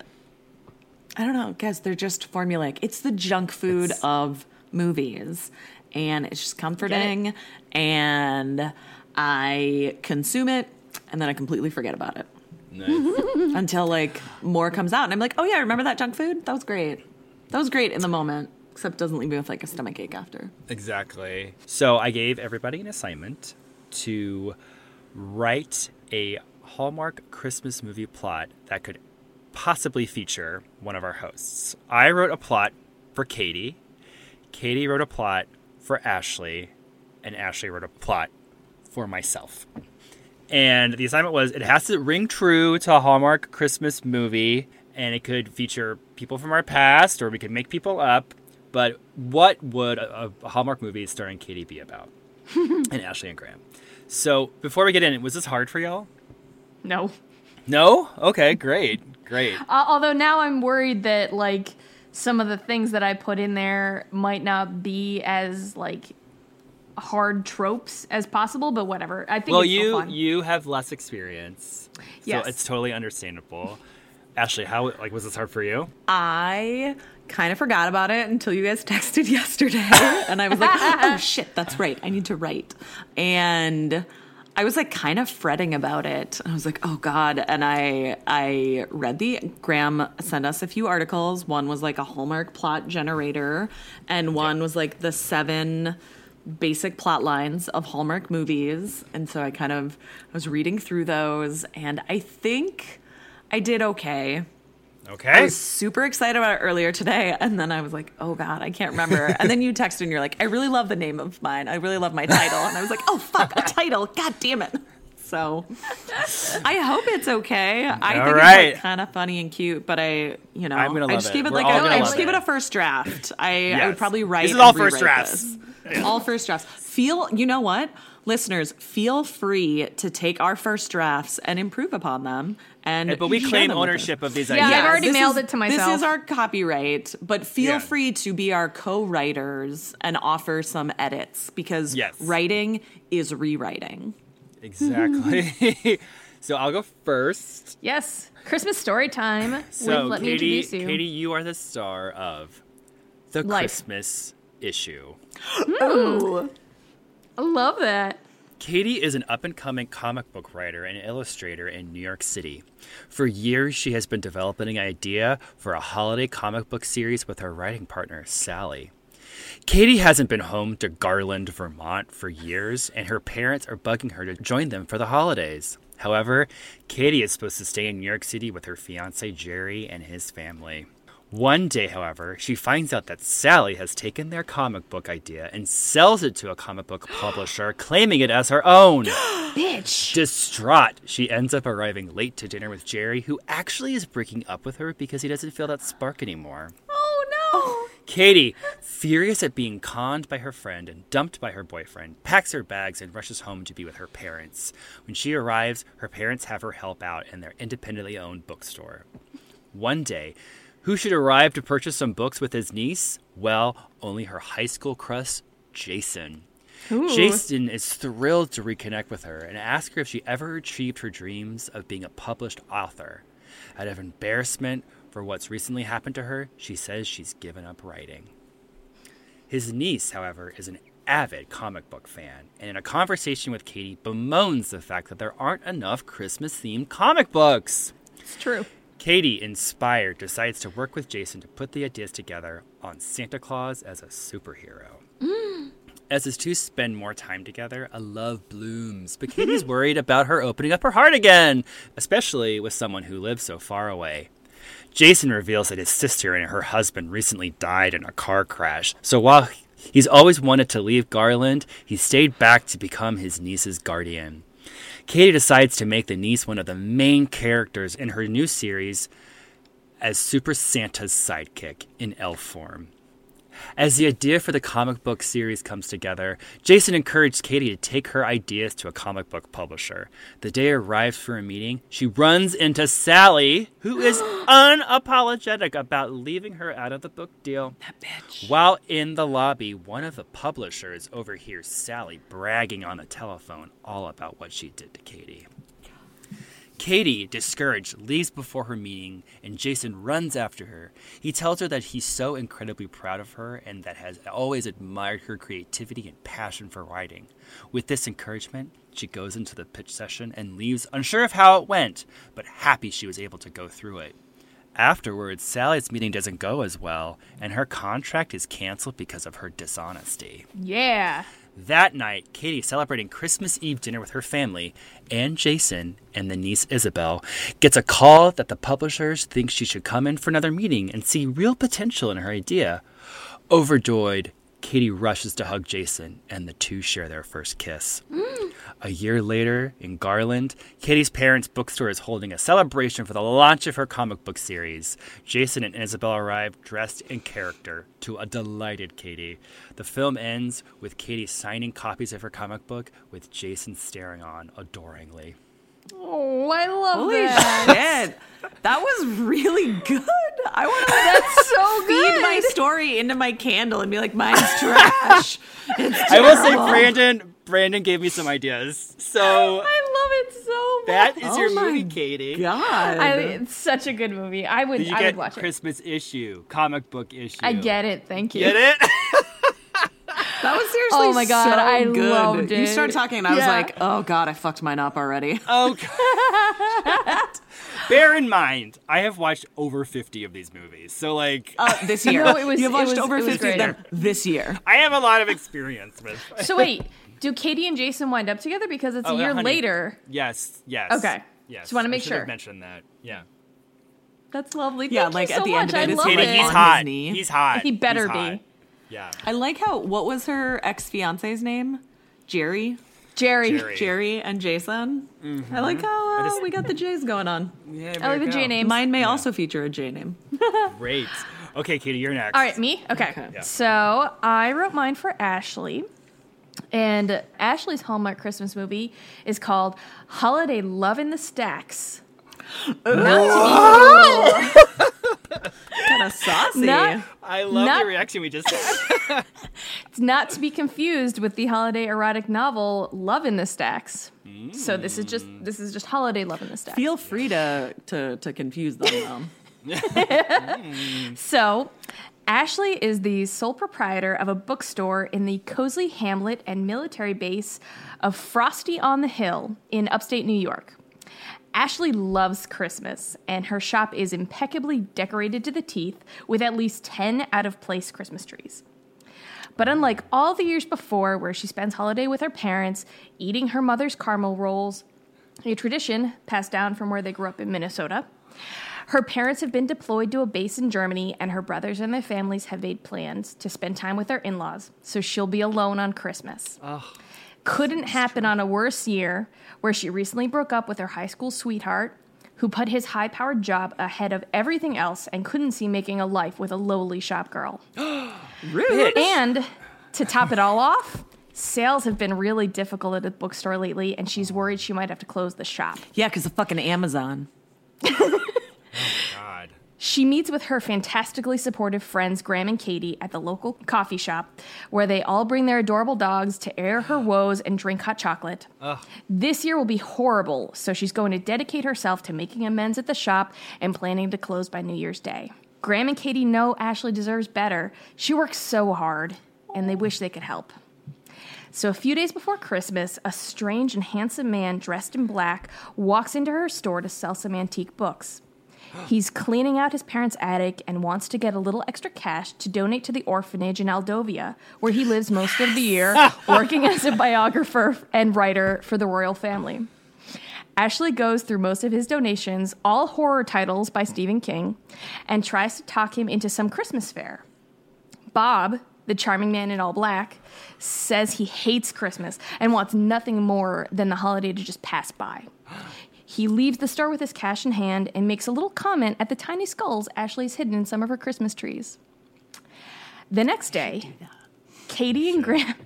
I don't know, guys, they're just formulaic. It's the junk food It's- of movies, and it's just comforting, and I consume it, and then I completely forget about it Nice. until like more comes out, and I'm like, oh yeah, remember that junk food? That was great. That was great in the moment, except doesn't leave me with like a stomach ache after. exactly. So I gave everybody an assignment to write a Hallmark Christmas movie plot that could possibly feature one of our hosts. I wrote a plot for Katie. Katie wrote a plot for Ashley, and Ashley wrote a plot for myself. And the assignment was it has to ring true to a Hallmark Christmas movie, and it could feature people from our past, or we could make people up. But what would a, a Hallmark movie starring Katie be about? and Ashley and Graham. So before we get in, was this hard for y'all? No. No? Okay, great. Great. Uh, although now I'm worried that like some of the things that I put in there might not be as like hard tropes as possible, but whatever. I think Well, it's still you fun. you have less experience, so Yes. it's totally understandable. Ashley, how like was this hard for you? I kind of forgot about it until you guys texted yesterday. And I was like, oh, oh shit, that's right. I need to write. And I was like kind of fretting about it. I was like, oh God. And I I read the Graham sent us a few articles. One was like a Hallmark plot generator, and one was like the seven basic plot lines of Hallmark movies. And so I kind of I was reading through those and I think I did okay. I was super excited about it earlier today, and then I was like, "Oh God, I can't remember." And then you texted, and you're like, "I really love the name of mine. I really love my title." And I was like, "Oh fuck, a title! God damn it!" So I hope it's okay. I All think right. it's like kind of funny and cute, but I, you know, I'm gonna I love just it. gave it We're like all I just gave it it. a first draft. I, I would probably write. This is all first drafts. All first drafts. Feel, you know what? Listeners, feel free to take our first drafts and improve upon them. And But we claim them with us. ownership of these Yeah, ideas. I've already this mailed is- it to myself. This is our copyright, but feel Yeah. free to be our co-writers and offer some edits because Yes. writing is rewriting. Exactly. so I'll go first. yes, Christmas story time. So with, let me Katie, introduce you. Katie, you are the star of the Life. Christmas issue. Hmm. I love that. Katie is an up and coming comic book writer and illustrator in New York City. For years, she has been developing an idea for a holiday comic book series with her writing partner, Sally. Katie hasn't been home to Garland, Vermont for years, and her parents are bugging her to join them for the holidays. However, Katie is supposed to stay in New York City with her fiance Jerry and his family. One day, however, she finds out that Sally has taken their comic book idea and sells it to a comic book publisher, claiming it as her own. Bitch. Distraught, she ends up arriving late to dinner with Jerry, who actually is breaking up with her because he doesn't feel that spark anymore. Oh no. Katie, furious at being conned by her friend and dumped by her boyfriend, packs her bags and rushes home to be with her parents. When she arrives, her parents have her help out in their independently owned bookstore. One day, who should arrive to purchase some books with his niece? Well, only her high school crush, Jason. Jason is thrilled to reconnect with her and ask her if she ever achieved her dreams of being a published author. Out of embarrassment for what's recently happened to her, she says she's given up writing. His niece, however, is an avid comic book fan, and in a conversation with Katie, bemoans the fact that there aren't enough Christmas themed comic books. It's true. Katie, inspired, decides to work with Jason to put the ideas together on Santa Claus as a superhero. Mm. As his two spend more time together, a love blooms, but Katie's worried about her opening up her heart again, especially with someone who lives so far away. Jason reveals that his sister and her husband recently died in a car crash, so while he's always wanted to leave Garland, he stayed back to become his niece's guardian. Katie decides to make the niece one of the main characters in her new series as Super Santa's sidekick in elf form. As the idea for the comic book series comes together, Jason encouraged Katie to take her ideas to a comic book publisher. The day arrives for a meeting, she runs into Sally, who is unapologetic about leaving her out of the book deal. That bitch. While in the lobby, one of the publishers overhears Sally bragging on the telephone all about what she did to Katie. Katie, discouraged, leaves before her meeting, and Jason runs after her. He tells her that he's so incredibly proud of her and that has always admired her creativity and passion for writing. With this encouragement, she goes into the pitch session and leaves unsure of how it went, but happy she was able to go through it. Afterwards, Sally's meeting doesn't go as well, and her contract is canceled because of her dishonesty. Yeah. That night, Katie, celebrating Christmas Eve dinner with her family and Jason and the niece Isabel, gets a call that the publishers think she should come in for another meeting and see real potential in her idea. Overjoyed, Katie rushes to hug Jason, and the two share their first kiss. A year later, in Garland, Katie's parents' bookstore is holding a celebration for the launch of her comic book series. Jason and Isabel arrive dressed in character to a delighted Katie. The film ends with Katie signing copies of her comic book, with Jason staring on adoringly. Oh, I love Holy that. shit. That was really good. I want to That's so feed my story into my candle and be like, mine's trash. It's I will say. Brandon. Brandon gave me some ideas, so I love it so much. that is Oh your my movie, Katie. God. I, it's such a good movie. I would. You I get would watch it. Christmas issue, comic book issue. I get it. Thank you. Get it? that was seriously Oh my God, so I good. loved You started talking and I was like, oh God, I fucked mine up already. Oh, God. Bear in mind, I have watched over 50 of these movies. So, like, Uh, this year. No, it was- You've it watched was- over 50 of them this year. I have a lot of experience with. So wait, do Katie and Jason wind up together because it's a Oh, year honey. later? Yes, yes. Okay. Yes. Just wanna make should have sure. mentioned that. Yeah. That's lovely. Yeah, like, you at so the much. end of I it, it's Katie, he's hot. He's hot. He better He's hot. be. Yeah. I like how, what was her ex fiance's name? Jerry? Jerry. Jerry. Jerry and Jason. I like how uh, just- we got the J's going on. Yeah, I like the J names. Mine may also feature a J name. Great. Okay, Katie, you're next. All right, me? Okay. Okay. Yeah. So I wrote mine for Ashley. And Ashley's Hallmark Christmas movie is called Holiday Love in the Stacks. Kind of saucy. Not, I love Not- the reaction we just had. it's not to be confused with the holiday erotic novel Love in the Stacks. So this is just mm. this is just holiday love in the stacks. Feel free to, to, to confuse them though. So, Ashley is the sole proprietor of a bookstore in the cozy hamlet and military base of Frosty on the Hill in upstate New York. Ashley loves Christmas, and her shop is impeccably decorated to the teeth with at least 10 out of place Christmas trees. But unlike all the years before, where she spends holiday with her parents, eating her mother's caramel rolls, a tradition passed down from where they grew up in Minnesota, her parents have been deployed to a base in Germany, and her brothers and their families have made plans to spend time with their in laws, so she'll be alone on Christmas. Couldn't happen on a worse year where she recently broke up with her high school sweetheart, who put his high powered job ahead of everything else and couldn't see making a life with a lowly shop girl. Rude. And to top it all off, sales have been really difficult at the bookstore lately, and she's worried she might have to close the shop. Yeah, because of fucking Amazon. Oh my god. She meets with her fantastically supportive friends Graham and Katie at the local coffee shop, where they all bring their adorable dogs to air her woes and drink hot chocolate. This year will be horrible, so she's going to dedicate herself to making amends at the shop and planning to close by New Year's Day. Graham and Katie know Ashley deserves better. She works so hard, and they wish they could help. So, a few days before Christmas, a strange and handsome man dressed in black walks into her store to sell some antique books. He's cleaning out his parents' attic and wants to get a little extra cash to donate to the orphanage in Aldovia, where he lives most of the year, working as a biographer and writer for the royal family. Ashley goes through most of his donations, all horror titles by Stephen King, and tries to talk him into some Christmas fare. Bob, the charming man in all black, says he hates Christmas and wants nothing more than the holiday to just pass by. He leaves the store with his cash in hand and makes a little comment at the tiny skulls Ashley's hidden in some of her Christmas trees. The next day, Katie and Graham.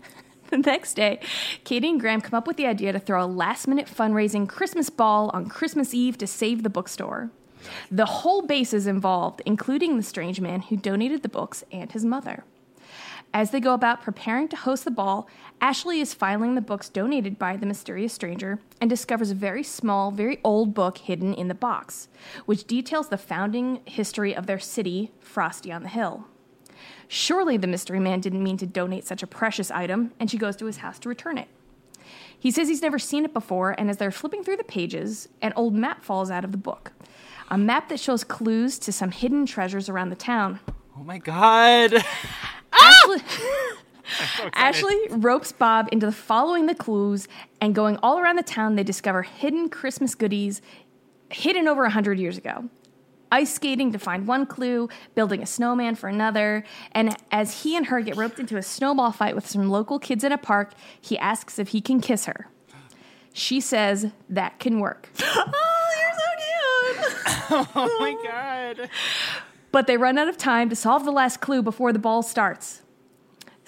The next day, Katie and Graham come up with the idea to throw a last minute fundraising Christmas ball on Christmas Eve to save the bookstore. The whole base is involved, including the strange man who donated the books and his mother. As they go about preparing to host the ball, Ashley is filing the books donated by the mysterious stranger and discovers a very small, very old book hidden in the box, which details the founding history of their city, Frosty on the Hill. Surely the mystery man didn't mean to donate such a precious item, and she goes to his house to return it. He says he's never seen it before, and as they're flipping through the pages, an old map falls out of the book. A map that shows clues to some hidden treasures around the town. Oh my God. Ah! Ashley, Ashley ropes Bob into the following the clues, and going all around the town, they discover hidden Christmas goodies hidden over a hundred years ago. Ice skating to find one clue, building a snowman for another, and as he and her get roped into a snowball fight with some local kids in a park, he asks if he can kiss her. She says that can work. Oh, you're so cute. Oh my God. But they run out of time to solve the last clue before the ball starts.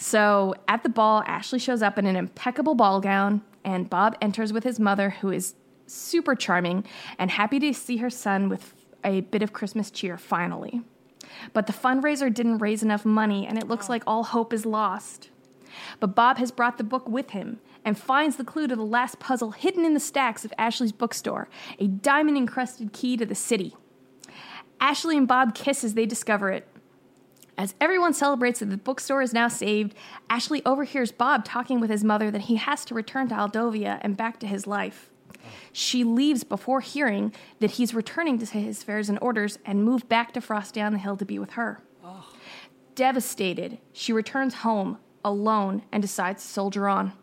So at the ball, Ashley shows up in an impeccable ball gown, and Bob enters with his mother, who is super charming and happy to see her son with a bit of Christmas cheer finally. But the fundraiser didn't raise enough money, and it looks oh. like all hope is lost. But Bob has brought the book with him and finds the clue to the last puzzle hidden in the stacks of Ashley's bookstore a diamond encrusted key to the city. Ashley and Bob kiss as they discover it. As everyone celebrates that the bookstore is now saved, Ashley overhears Bob talking with his mother that he has to return to Aldovia and back to his life. She leaves before hearing that he's returning to his affairs and orders and move back to Frosty on the Hill to be with her. Devastated, she returns home alone and decides to soldier on.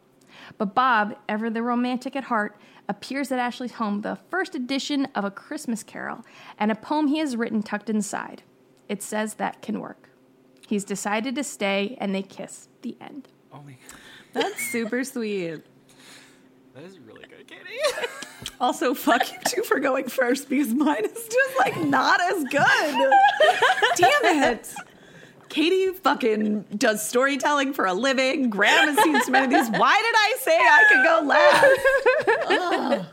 But Bob, ever the romantic at heart, appears at Ashley's home with the first edition of A Christmas Carol and a poem he has written tucked inside. It says that can work. He's decided to stay and they kiss. The end. Oh my God. That's super sweet. That is really good, Katie. Also, fuck you two for going first because mine is just like not as good. Damn it. Katie fucking does storytelling for a living. Graham has seen so many of these. Why did I say I could go last? Ugh.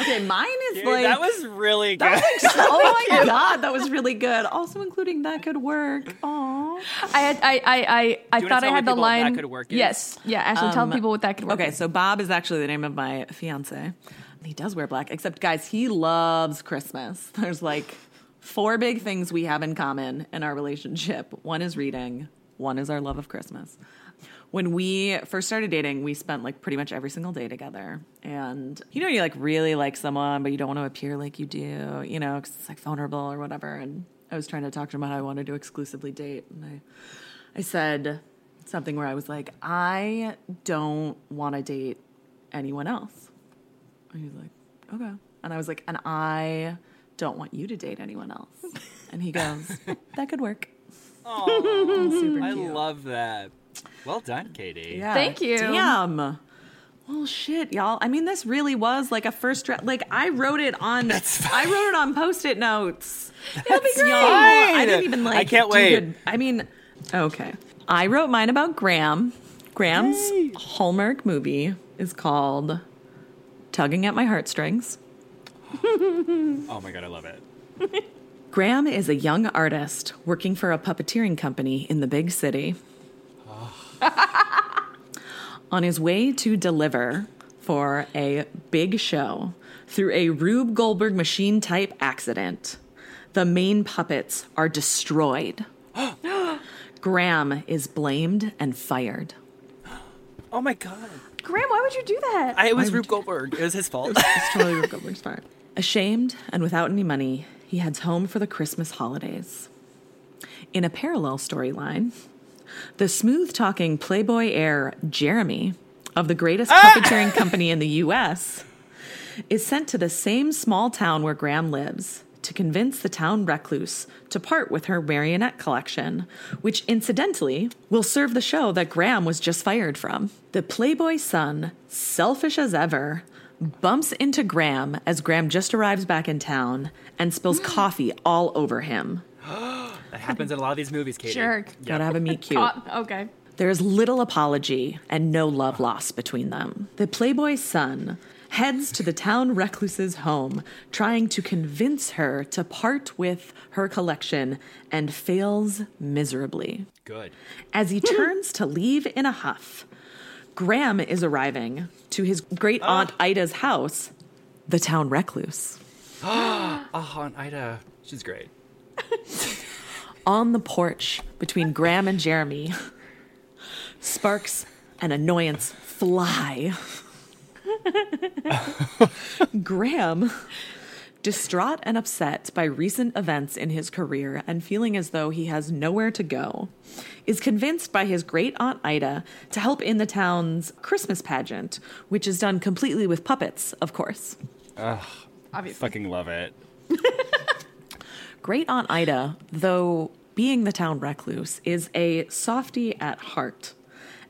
Okay, mine is Dude, like that was really good. that was like, oh my god, that was really good. Also including that could work. Aw. I had I I I, I thought I had the people what that line. could work is? Yes, yeah. Ashley, tell Um, people what that could work. Okay, is. so Bob is actually the name of my fiance. He does wear black, except guys, he loves Christmas. There's like four big things we have in common in our relationship. One is reading, one is our love of Christmas. When we first started dating, we spent like pretty much every single day together. And you know, you like really like someone, but you don't want to appear like you do, you know, because it's like vulnerable or whatever. And I was trying to talk to him about how I wanted to exclusively date. And I, I said, something where I was like, I don't want to date anyone else. And he's like, okay. And I was like, and I don't want you to date anyone else. And he goes, that could work. Super I love that. Well done, Katie. Yeah. Thank you. Damn. Well, shit, y'all. I mean, this really was like a first draft. Like, I wrote it on. I wrote it on post-it notes. That'd be great. I didn't even like. I can't wait. good- I mean, okay. I wrote mine about Graham. Graham's Hallmark movie is called "Tugging at My Heartstrings." Oh my god, I love it. Graham is a young artist working for a puppeteering company in the big city. On his way to deliver for a big show through a Rube Goldberg machine type accident, the main puppets are destroyed. Graham is blamed and fired. Oh my god. Graham, why would you do that? I, it was Rube Goldberg. It was his fault. It's totally Rube Goldberg's fault. Ashamed and without any money, he heads home for the Christmas holidays. In a parallel storyline, the smooth talking Playboy heir Jeremy of the greatest ah! puppeteering company in the US is sent to the same small town where Graham lives to convince the town recluse to part with her marionette collection, which incidentally will serve the show that Graham was just fired from. The Playboy son, selfish as ever, bumps into Graham as Graham just arrives back in town and spills mm. coffee all over him. that happens in a lot of these movies, Katie. Jerk. Gotta have a meet cute. Okay. There is little apology and no love lost between them. The Playboy's son heads to the town recluse's home, trying to convince her to part with her collection, and fails miserably. Good. As he turns to leave in a huff, Graham is arriving to his great ah. aunt Ida's house, the town recluse. Oh, Aunt Ida. She's great. On the porch between Graham and Jeremy, sparks and annoyance fly. Graham, distraught and upset by recent events in his career and feeling as though he has nowhere to go, is convinced by his great aunt Ida to help in the town's Christmas pageant, which is done completely with puppets, of course. Obviously. Fucking love it. Great Aunt Ida, though being the town recluse, is a softy at heart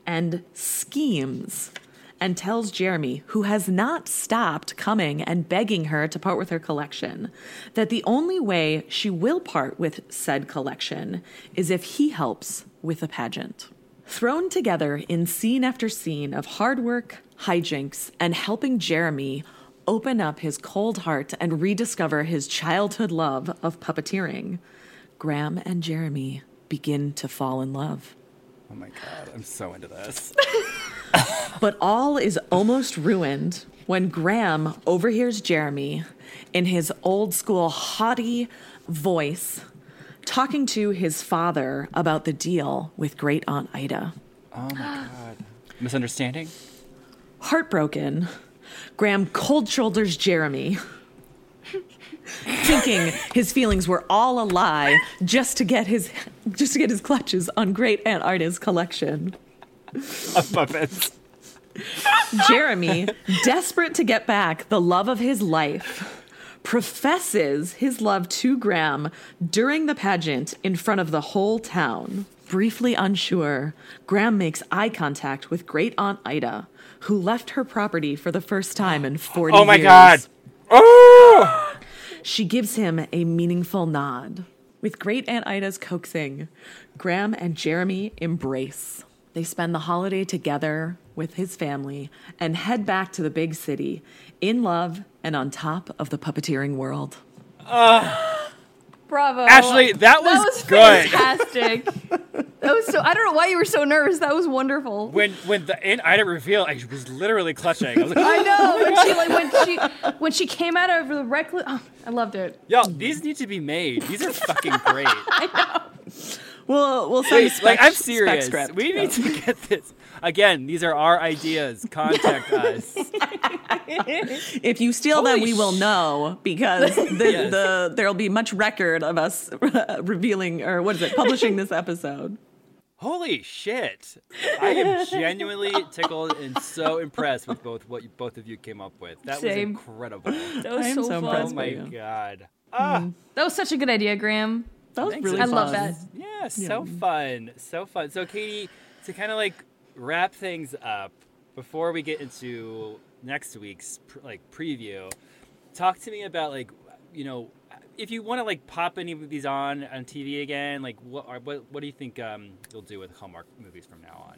and schemes and tells Jeremy, who has not stopped coming and begging her to part with her collection, that the only way she will part with said collection is if he helps with a pageant. Thrown together in scene after scene of hard work, hijinks, and helping Jeremy open up his cold heart and rediscover his childhood love of puppeteering, Graham and Jeremy begin to fall in love. Oh my god, I'm so into this. But all is almost ruined when Graham overhears Jeremy in his old school haughty voice talking to his father about the deal with great aunt Ida. Oh my god. Misunderstanding? Heartbroken, Graham cold shoulders Jeremy, thinking his feelings were all a lie just to get his just to get his clutches on great Aunt Ida's collection. Of puppets. Jeremy, desperate to get back the love of his life, professes his love to Graham during the pageant in front of the whole town. Briefly unsure, Graham makes eye contact with great aunt Ida, who left her property for the first time in 40 years. Oh my years. god. Oh! She gives him a meaningful nod. With great Aunt Ida's coaxing, Graham and Jeremy embrace. They spend the holiday together with his family and head back to the big city, in love and on top of the puppeteering world. Bravo. Ashley, that was, that was good. fantastic. that was so. I don't know why you were so nervous. That was wonderful. When when the Aunt Ida reveal, I was literally clutching. I was like, I know when she like when she when she came out of the reckless. Oh, I loved it. Yo, these need to be made. These are fucking great. We'll, we'll send spec, like I'm spec serious. script. We need to get this. Again, these are our ideas. Contact us. If you steal them, Holy we will know because the, Yes. the there'll be much record of us revealing or what is it, publishing this episode. Holy shit! I am genuinely tickled and so impressed with both what you, both of you came up with. That Same. was incredible. That was I'm so, so fun. Oh my you. god. Ah, That was such a good idea, Graham. That was Thanks. really I fun. love that. yeah, so fun, so fun. So, Katie, to kind of like wrap things up before we get into next week's pr- like preview, talk to me about like you know if you want to like pop any of these on on TV again, like what are, what what do you think um, you'll do with Hallmark movies from now on?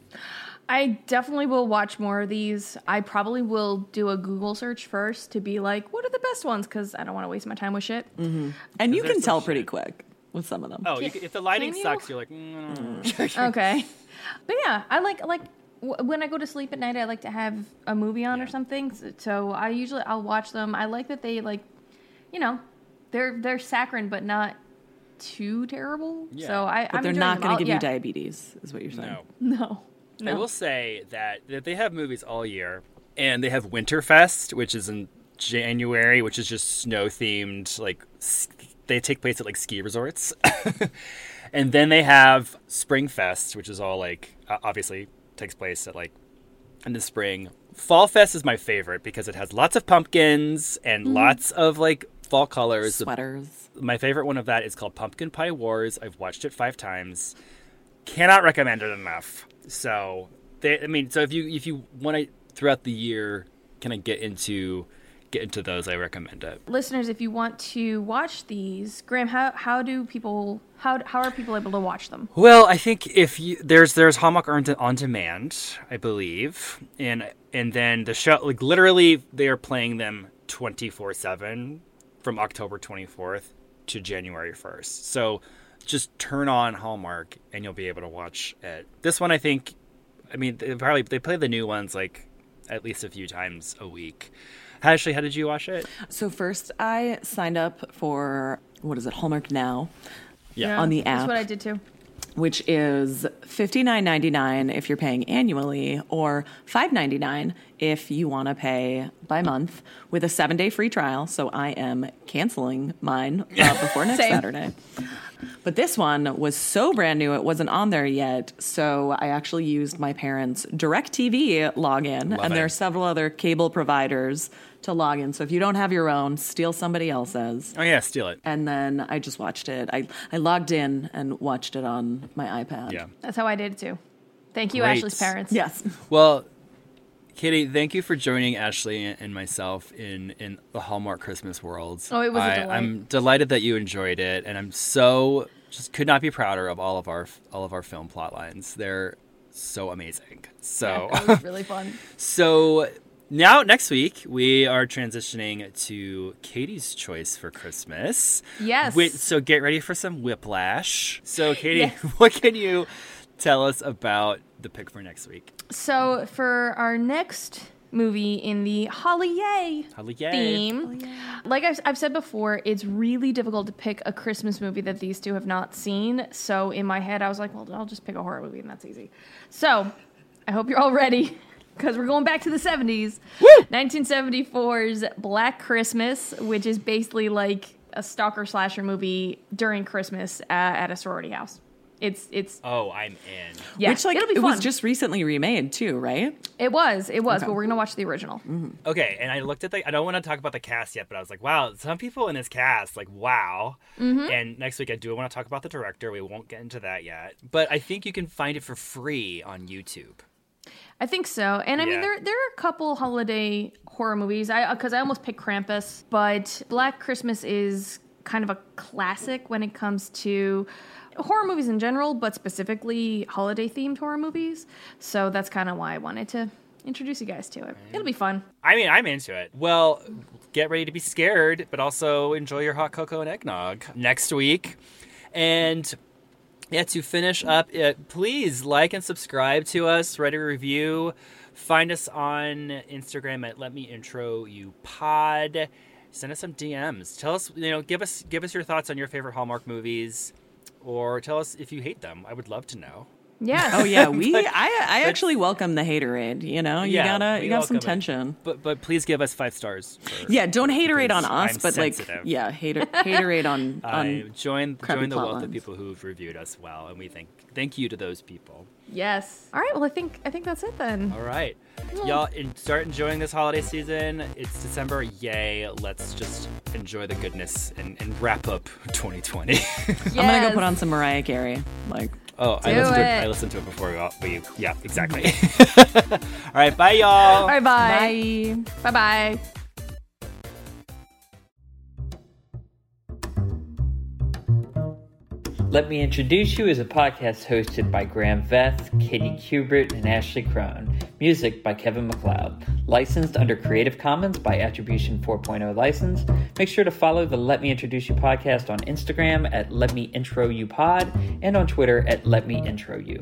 I definitely will watch more of these. I probably will do a Google search first to be like, what are the best ones? Because I don't want to waste my time with shit. Mm-hmm. And you can so tell pretty quick with some of them. Oh, you, Can- c- if the lighting can you? sucks, you're like, mm, okay, but yeah, I like like w- when I go to sleep at night. I like to have a movie on or something. So, so I usually I'll watch them. I like that they like, you know, they're they're saccharine but not too terrible. Yeah. So I but I'm they're not going to give you diabetes, is what you're saying. no. No, no. I will say that, that they have movies all year, and they have Winterfest, which is in January, which is just snow themed. Like s- they take place at like ski resorts, and then they have spring Springfest, which is all like uh, obviously takes place at like in the spring. Fall Fest is my favorite because it has lots of pumpkins and lots of like fall colors. Sweaters. my favorite one of that is called Pumpkin Pie Wars. I've watched it five times. Cannot recommend it enough. So, they, I mean, so if you if you want to throughout the year, kind of get into get into those, I recommend it. listeners, if you want to watch these, Graham, how how do people how how are people able to watch them? Well, I think if you there's there's Hallmark on, on demand, I believe, and and then the show like literally they are playing them twenty four seven from October twenty fourth to January first. So just turn on Hallmark and you'll be able to watch it. This one, I think, I mean, they probably they play the new ones like at least a few times a week. Ashley, how did you watch it? So first, I signed up for what is it, Hallmark Now, Yeah. on the app. That's app, what I did too. which is fifty nine ninety nine if you're paying annually, or five ninety nine if you want to pay by month with a seven day free trial. So I am canceling mine uh, before next Saturday. But this one was so brand new, it wasn't on there yet. So I actually used my parents' DirecTV login, Love and there are several other cable providers to log in. So if you don't have your own, steal somebody else's. Oh yeah, steal it. And then I just watched it. I, I logged in and watched it on my iPad. Yeah. That's how I did it too. Thank you, Great. Ashley's parents. Yes. Well, Katie, thank you for joining Ashley and myself in, in the Hallmark Christmas world. Oh, it was a I, delight. I'm delighted that you enjoyed it, and I'm so just could not be prouder of all of our all of our film plot lines. They're so amazing. So, That was really fun. so now next week we are transitioning to Katie's choice for Christmas. Yes. Wait, so get ready for some whiplash. So, Katie, Yes. what can you tell us about the pick for next week? So for our next movie in the Holly Yay Holly, yay. theme, like I've, I've said before, it's really difficult to pick a Christmas movie that these two have not seen. So in my head, I was like, well, I'll just pick a horror movie, and that's easy. So I hope you're all ready. Because we're going back to the 70s. 1974's Black Christmas, which is basically like a stalker slasher movie during Christmas uh, at a sorority house. It's it's Oh, I'm in. yeah, Which, like, it'll be it fun. was just recently remade, too, right? It was, it was, Okay. but we're gonna watch the original. Okay, and I looked at the. I don't want to talk about the cast yet, but I was like, wow, some people in this cast, like, wow. Mm-hmm. And next week, I do want to talk about the director. We won't get into that yet, but I think you can find it for free on YouTube. I think so, and I mean there there are a couple holiday horror movies. I because I almost picked Krampus, but Black Christmas is kind of a classic when it comes to horror movies in general, but specifically holiday themed horror movies. So that's kind of why I wanted to introduce you guys to it. It'll be fun. I mean, I'm into it. Well, get ready to be scared, but also enjoy your hot cocoa and eggnog next week. And yeah, to finish up, please like and subscribe to us, write a review, find us on Instagram at Let Me Intro You Pod. Send us some DMs. Tell us, you know, give us give us your thoughts on your favorite Hallmark movies, or tell us if you hate them. I would love to know. Yeah. Oh yeah, we I I actually welcome the haterade. You know, you Yeah, gotta you got some welcome it. tension. But but please give us five stars. for- Yeah, don't haterade on us, I'm but like yeah, hater haterade on Uh, on join crappy join the plot wealth of people who've reviewed us well, and we thank thank you to those people. Yes. All right. Well, I think I think that's it then. All right, y'all in, start enjoying this holiday season. It's December, yay! Let's just enjoy the goodness and, and wrap up 2020. I'm gonna go put on some Mariah Carey. Like oh, I Do listened, to it. it. I listened to it before we, all- we yeah, exactly. all right, bye, y'all. All right. Bye. bye. Bye. Let Me Introduce You is a podcast hosted by Graham Veth, Katie Kubert, and Ashley Crone. Music by Kevin MacLeod. Licensed under Creative Commons by Attribution 4.0 license. Make sure to follow the Let Me Introduce You podcast on Instagram at Let Me Intro You Pod and on Twitter at Let Me Intro You.